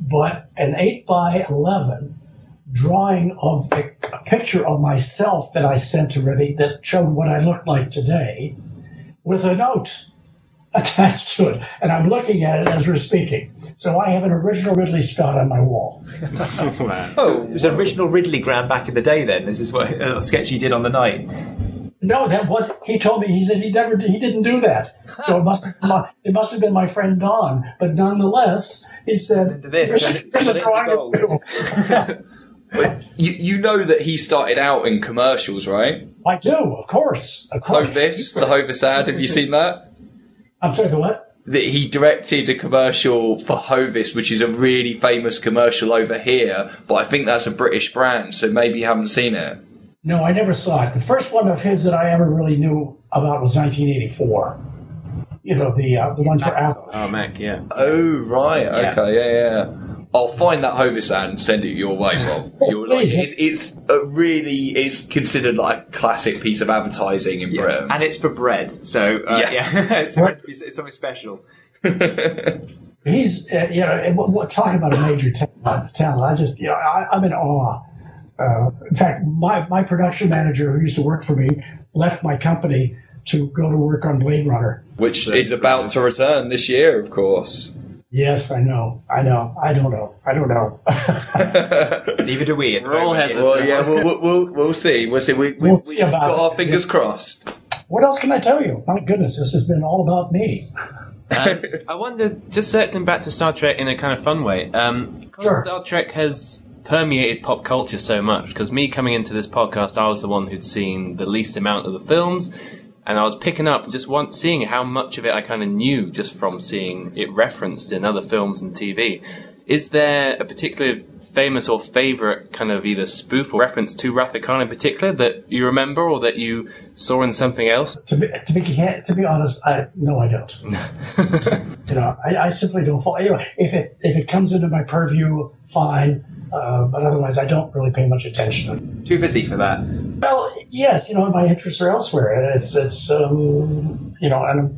but an eight by eleven drawing of a, a picture of myself that I sent to Ridley that showed what I looked like today, with a note (laughs) attached to it, and I'm looking at it as we're speaking. So I have an original Ridley Scott on my wall. Wow. (laughs) Oh, it was an original Ridley Graham back in the day. Then this is what uh, a sketch he did on the night. No, that was. He told me he said he never, he didn't do that. So it must, have been my, it must have been my friend Don. But nonetheless, he said, this, "Here's, turn a- it- here's turn a it drawing of you." You, you know that he started out in commercials, right? I do, of course, of course. Hovis, the Hovis ad. Have you seen that? I'm sorry, the what? That he directed a commercial for Hovis, which is a really famous commercial over here, but I think that's a British brand, so maybe you haven't seen it. No, I never saw it. The first one of his that I ever really knew about was 1984. You know, the uh, the one for Apple. Oh, Mac, yeah. Oh right, Yeah. okay, yeah, yeah. I'll find that Hovis ad and send it your way, Rob. (laughs) You're like, Please. it's, it's a really it's considered like a classic piece of advertising in Britain. and it's for bread. So uh, Yeah. yeah, (laughs) it's, meant to it's something special. (laughs) He's, uh, you know, we'll, we'll talk about a major talent. talent. I just, you know, I, I'm in awe. Uh, in fact, my, my production manager who used to work for me left my company to go to work on Blade Runner. Which is about to return this year, of course. Yes, I know. I know. I don't know. I don't know. (laughs) Neither do we. at We're all hesitant. Well, yeah, we'll, we'll, we'll, we'll see. We'll see. We, we, We'll we've see about got it. our fingers crossed. what else can I tell you? My goodness, this has been all about me. Um, I wonder, just circling back to Star Trek in a kind of fun way, um, 'cause Sure. Star Trek has permeated pop culture so much. Because me coming into this podcast, I was the one who'd seen the least amount of the films, and I was picking up just one, seeing how much of it I kind of knew just from seeing it referenced in other films and TV. Is there a particular famous or favorite kind of either spoof or reference to Wrath Khan in particular that you remember or that you saw in something else? To be, to be, to be honest, I, no, I don't. (laughs) you know, I, I simply don't. You know, if it, if it comes into my purview, fine. Uh, but otherwise, I don't really pay much attention. Too busy for that. Well, yes, you know, my interests are elsewhere, and it's it's um, you know, and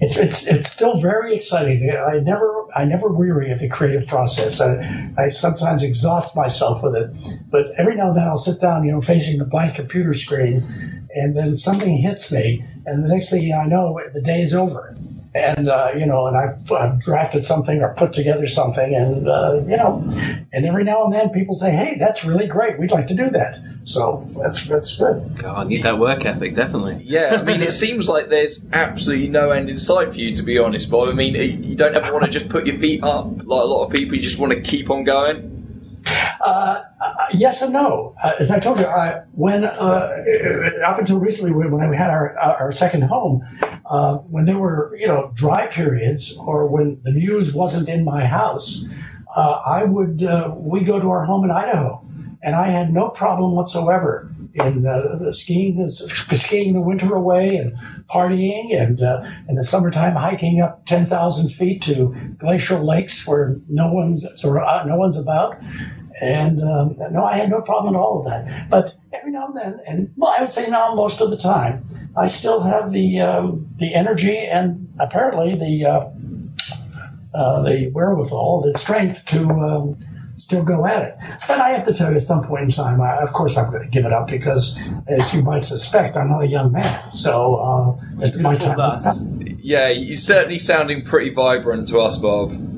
it's it's it's still very exciting. I never I never weary of the creative process. I, I sometimes exhaust myself with it, but every now and then I'll sit down, you know, facing the blank computer screen, and then something hits me, and the next thing I know, the day is over and uh, you know, and I've, I've, drafted something or put together something, and uh, you know, and every now and then people say, "Hey, that's really great. We'd like to do that." So that's that's good. God, I need that work ethic, definitely. Yeah, I mean, it seems like there's absolutely no end in sight for you, to be honest. But I mean, you don't ever want to just put your feet up like a lot of people. You just want to keep on going. Uh, uh, yes and no. Uh, as I told you, I, when uh, up until recently, when, when we had our our second home, uh, when there were you know dry periods or when the muse wasn't in my house, uh, I would we go to our home in Idaho, and I had no problem whatsoever in uh, skiing, skiing the winter away and partying, and uh, in the summertime hiking up 10,000 feet to glacial lakes where no one's sort of, no one's about. And um, no, I had no problem at all with that. But every now and then, and well, I would say now most of the time, I still have the um, the energy and apparently the uh, uh, the wherewithal, the strength to um, still go at it. But I have to tell you, at some point in time, I, of course, I'm going to give it up because, as you might suspect, I'm not a young man. So uh, my time, yeah, you're certainly sounding pretty vibrant to us, Bob.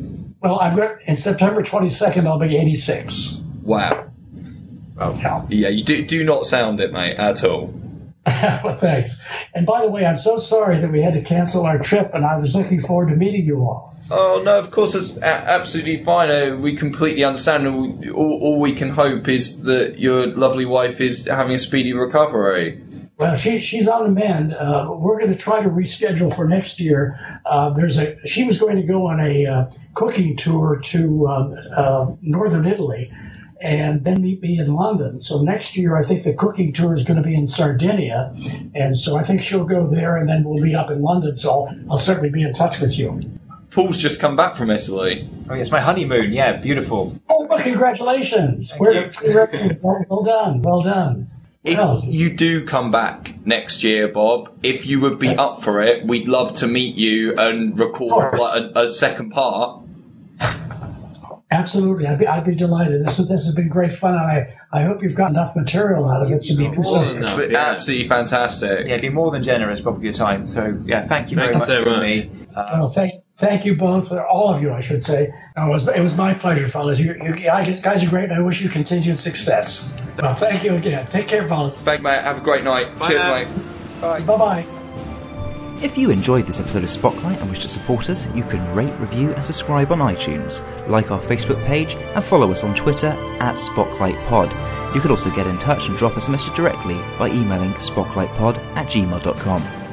Well, I'm going in September 22nd. I'll be 86. Wow. Oh, yeah. yeah, you do do not sound it, mate, at all. (laughs) well, thanks. And by the way, I'm so sorry that we had to cancel our trip, and I was looking forward to meeting you all. Oh no, of course it's absolutely fine. Uh, we completely understand. All, all, we can hope is that your lovely wife is having a speedy recovery. Well, she she's on the mend. Uh, we're going to try to reschedule for next year. Uh, there's a she was going to go on a uh, cooking tour to um, uh, northern Italy, and then meet me in London. So next year, I think the cooking tour is going to be in Sardinia, and so I think she'll go there, and then we'll meet up in London. So I'll, I'll certainly be in touch with you. Paul's just come back from Italy. Oh, yes, my honeymoon. Yeah, beautiful. Oh, well, congratulations! Well, well done, well done. If you do come back next year, Bob, if you would be yes. up for it, we'd love to meet you and record like a, a, second part. Absolutely, I'd be, I'd be delighted. This this has been great fun, and I, I hope you've got enough material out of it to be considered. Yeah. Absolutely fantastic. Yeah, be more than generous, Bob, with your time. So yeah, thank you very thank much you so much. me. Uh, well, thank, thank you both, all of you, I should say. it, was, it was my pleasure, fellas. You, you guys are great, and I wish you continued success. Well, thank you again. Take care, fellas. Thank mate. Have a great night. Bye Cheers, now. mate. Bye. Bye-bye. If you enjoyed this episode of Spotlight and wish to support us, you can rate, review, and subscribe on iTunes, like our Facebook page, and follow us on Twitter at SpotlightPod. You could also get in touch and drop us a message directly by emailing spotlightpod at gmail.com.